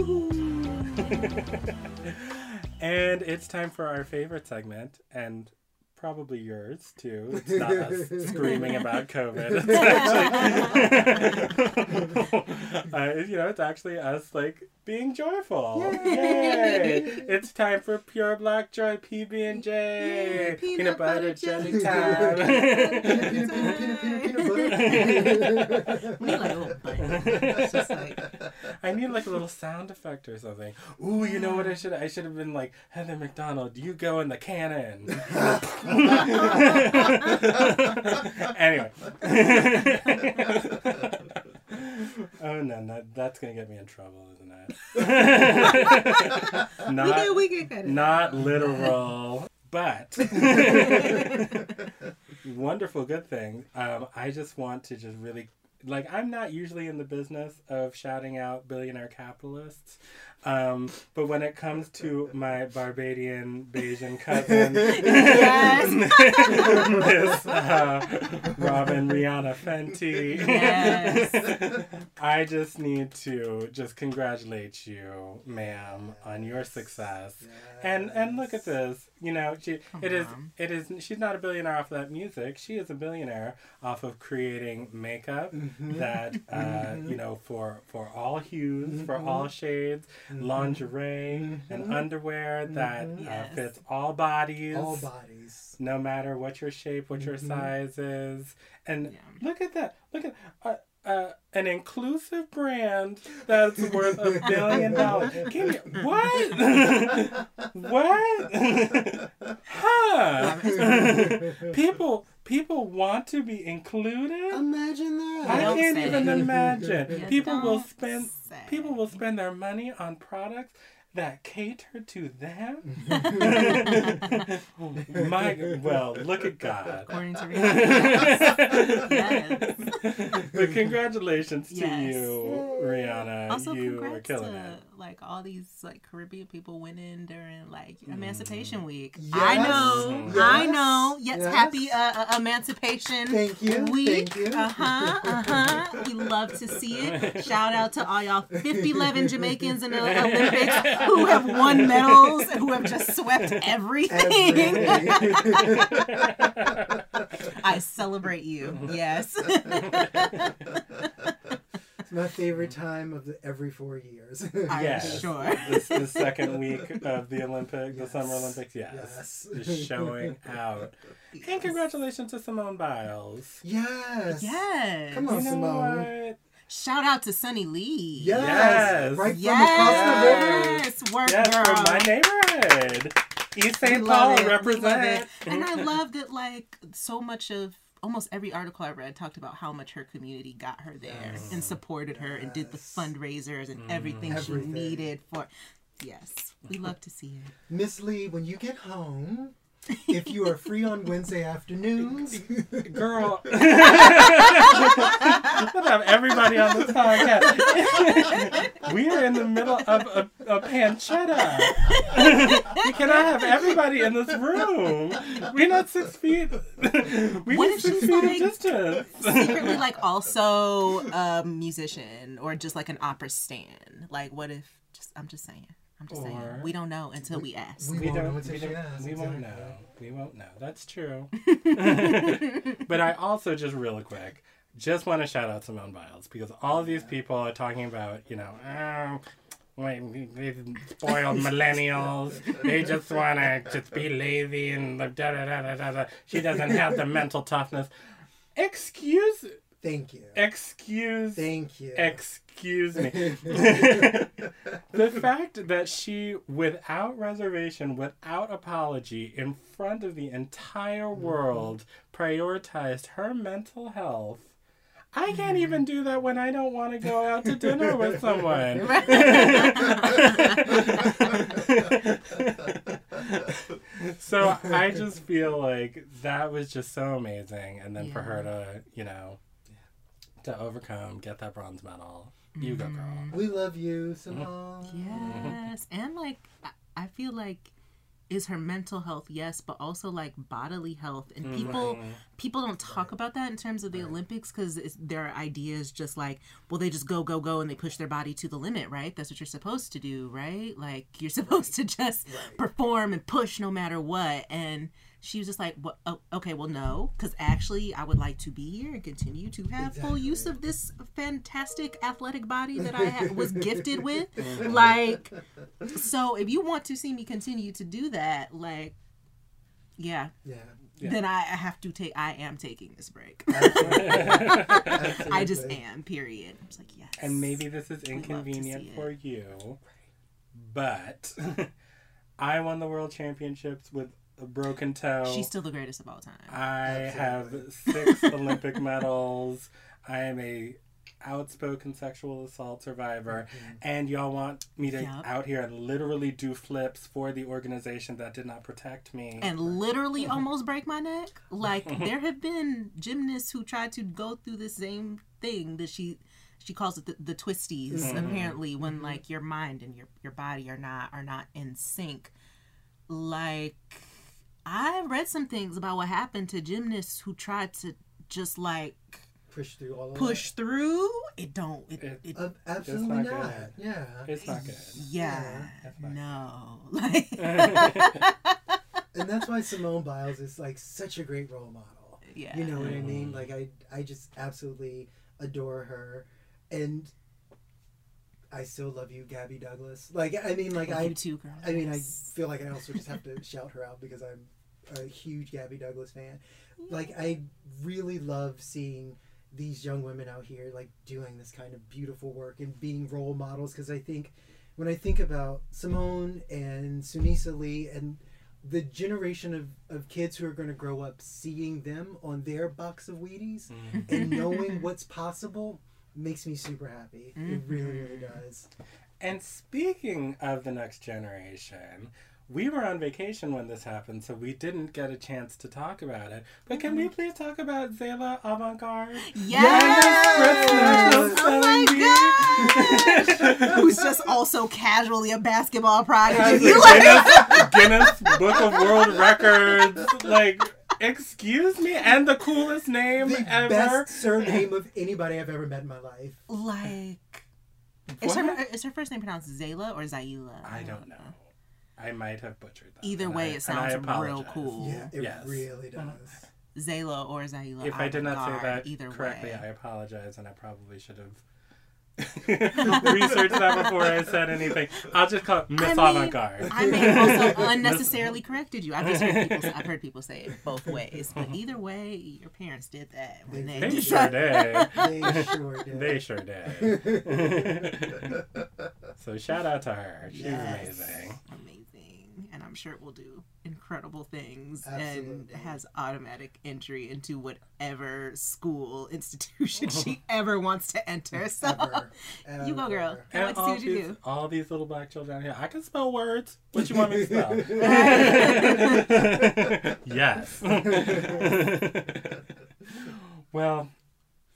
and it's time for our favorite segment, and probably yours too. It's not us screaming about COVID. It's actually, uh, you know, it's actually us like being joyful. Yay! It's time for pure black joy, PB and J, Yay, peanut butter jelly time. peanut, peanut, peanut, peanut, peanut butter. We need like a little button. It's just like I need like a little sound effect or something. Ooh, you know what I should I should have been like Heather Mac Donald. You go in the cannon. anyway. oh no, no, that's gonna get me in trouble, isn't it? not, we can cut it. not literal, but wonderful, good thing. Um, I just want to just really like I'm not usually in the business of shouting out billionaire capitalists, um, but when it comes to my Barbadian Bajan cousin, Yes. Miss uh, Robyn Rihanna Fenty, Yes. I just need to just congratulate you, ma'am, on your success. And and look at this. You know, she it is on. it is she's not a billionaire off of that music. She is a billionaire off of creating makeup mm-hmm. that uh, mm-hmm. you know for for all hues, for mm-hmm. all shades, lingerie and underwear that uh, fits all bodies. All bodies. no matter what your shape, what your size is. And Yeah. look at that. Look at uh, uh, an inclusive brand that's worth a billion dollars. Give me what? what? huh? people people want to be included. Imagine that. I Don't can't say. even imagine. People will don't spend say. people will spend their money on products that cater to them. My well, look at God. According to Rihanna. Yes. But congratulations to Yes. you, Rihanna. Also, you are congrats killing to it. Like all these like Caribbean people winning during like Mm. Emancipation Week. Yes. I know, Yes. I know. Yes, Yes. happy uh, uh, Emancipation Thank you. Week. Thank you. Uh huh. Uh huh. We love to see it. Shout out to all y'all 50 11 Jamaicans in the Olympics who have won medals and who have just swept everything. Everything. I celebrate you. Yes. it's my favorite time of the every four years. I'm Yes. sure. This the second week of the Olympic, the Summer Olympics. Yes, Yes. is showing out. And congratulations to Simone Biles. yes. Yes. Come on, You know Simone. what? Shout out to Suni Lee. Yes. Yes. Right from across the river. Yes, work Yes, girl. from my neighborhood. East St. love Paul it. Represent. And I love that like so much of almost every article I read talked about how much her community got her there and supported her and did the fundraisers and everything, Everything. she needed for Yes. We love to see it. Miss Lee, when you get home, if you are free on Wednesday afternoons, Girl. Let's have everybody on this podcast. we are in the middle of a, a pancetta. we cannot have everybody in this room. We're not six feet. We What need if six she's feet of like- distance. Secretly like also a musician or just like an opera stan. Like what if just I'm just saying. I'm just Or- saying. We don't know until we, ask. we We won't know don't. until We, she don't, we won't know. We won't know. That's true. but I also just really quick, just want to shout out Simone Biles because all of these people are talking about, you know, oh, wait, these spoiled millennials. They just want to just be lazy and da da da da da. da. She doesn't have the mental toughness. Excuse, thank you. excuse, Thank you. excuse me. the fact that she, without reservation, without apology, in front of the entire mm-hmm. world, prioritized her mental health. I can't mm-hmm. even do that when I don't want to go out to dinner with someone. so I just feel like that was just so amazing. And then for her to, you know, to overcome, get that bronze medal. You go, girl. Mm-hmm. We love you, Simone. Mm-hmm. Yes, and like I- I feel like is her mental health yes, but also like bodily health, and mm-hmm. people people don't talk about that in terms of the Olympics because their idea is just like well they just go go go and they push their body to the limit, right? That's what you're supposed to do, right? Like you're supposed to just perform and push no matter what, and. She was just like, well, oh, okay, well, no, because actually, I would like to be here and continue to have full use of this fantastic athletic body that I ha- was gifted with. Like, so if you want to see me continue to do that, like, yeah, Yeah. then I I have to take. I am taking this break. I just am. Period. I'm like, yes. And maybe this is inconvenient see it. for you, but I won the world championships with a broken toe. she's still the greatest of all time. I Absolutely. have six Olympic medals. I am a outspoken sexual assault survivor, mm-hmm. and y'all want me to Yup. out here and literally do flips for the organization that did not protect me. and literally almost break my neck. Like there have been gymnasts who tried to go through the same thing that she she calls it the, the twisties mm-hmm. apparently when mm-hmm. like your mind and your your body are not are not in sync. Like I read some things about what happened to gymnasts who tried to just like Push through all of push through. It don't it, It- it. Uh, absolutely not not. Yeah. it's not good. yeah, That's not no. Like and that's why Simone Biles is like such a great role model. yeah. You know what I Mm-hmm. mean? Like I I just absolutely adore her and I still love you, Gabby Douglas. Like I mean like Love I too, girl. I mean I feel like I also just have to shout her out because I'm a huge Gabby Douglas fan. Like I really love seeing these young women out here like doing this kind of beautiful work and being role models because I think when I think about Simone and Sunisa Lee and the generation of, of kids who are going to grow up seeing them on their box of Wheaties mm. and knowing what's possible makes me super happy. It really, really mm-hmm. does. And speaking of the next generation, we were on vacation when this happened, so we didn't get a chance to talk about it. But can we mm-hmm. please talk about Zaila Avant-garde? Yes! National Oh my Spelling gosh! Who's just also casually a basketball prodigy. the Like- Guinness, Guinness Book of World Records. Like, excuse me, and the coolest name The ever. best surname of anybody I've ever met in my life. like, is her, What? is her first name pronounced Zayla or Zayla? I don't know. I might have butchered that. Either way, I- it sounds real cool. Yeah, it Yes. really uh, does. Zayla or Zayla. If I did not say that either correctly, way. I apologize, and I probably should have researched that before I said anything. I'll just call it Miss I mean, Avant-Garde. I may have also unnecessarily corrected you. I've just heard people. I've heard people say it both ways, but either way, your parents did that when they, They sure decided- did. They sure did. They sure did. so shout out to her. She's Yes. amazing. Amazing, and I'm sure it will do incredible things and has automatic entry into whatever school institution she ever wants to enter. So Ever. you go, girl. Ever. Can't wait to see all what you these, do. all these little black children out here. I can spell words. What you want me to spell? yes. well,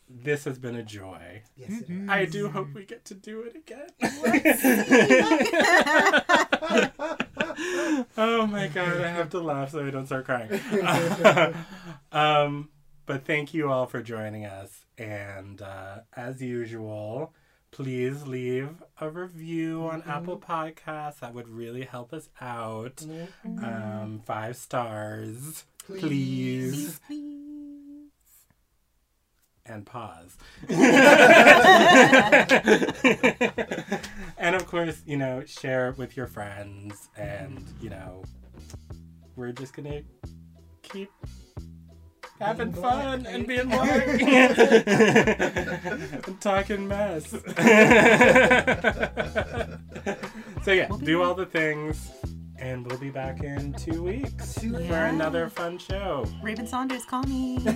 this has been a joy. Yes, it is. I do hope we get to do it again. Oh my god, I have to laugh so I don't start crying. um, but thank you all for joining us. And uh, as usual, please leave a review on Apple Podcasts. That would really help us out. Um, five stars, Please. please. Please. And pause. and of course, you know, share it with your friends, and you know, we're just gonna keep having Being fun black. and being black and talking mess. so yeah, We'll do back. all the things, And we'll be back in two weeks Two for Yeah. another fun show. Raven Saunders, call me. bye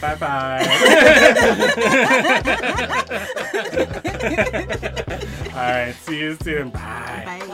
bye bye. All right, see you soon. Bye. Bye. Bye.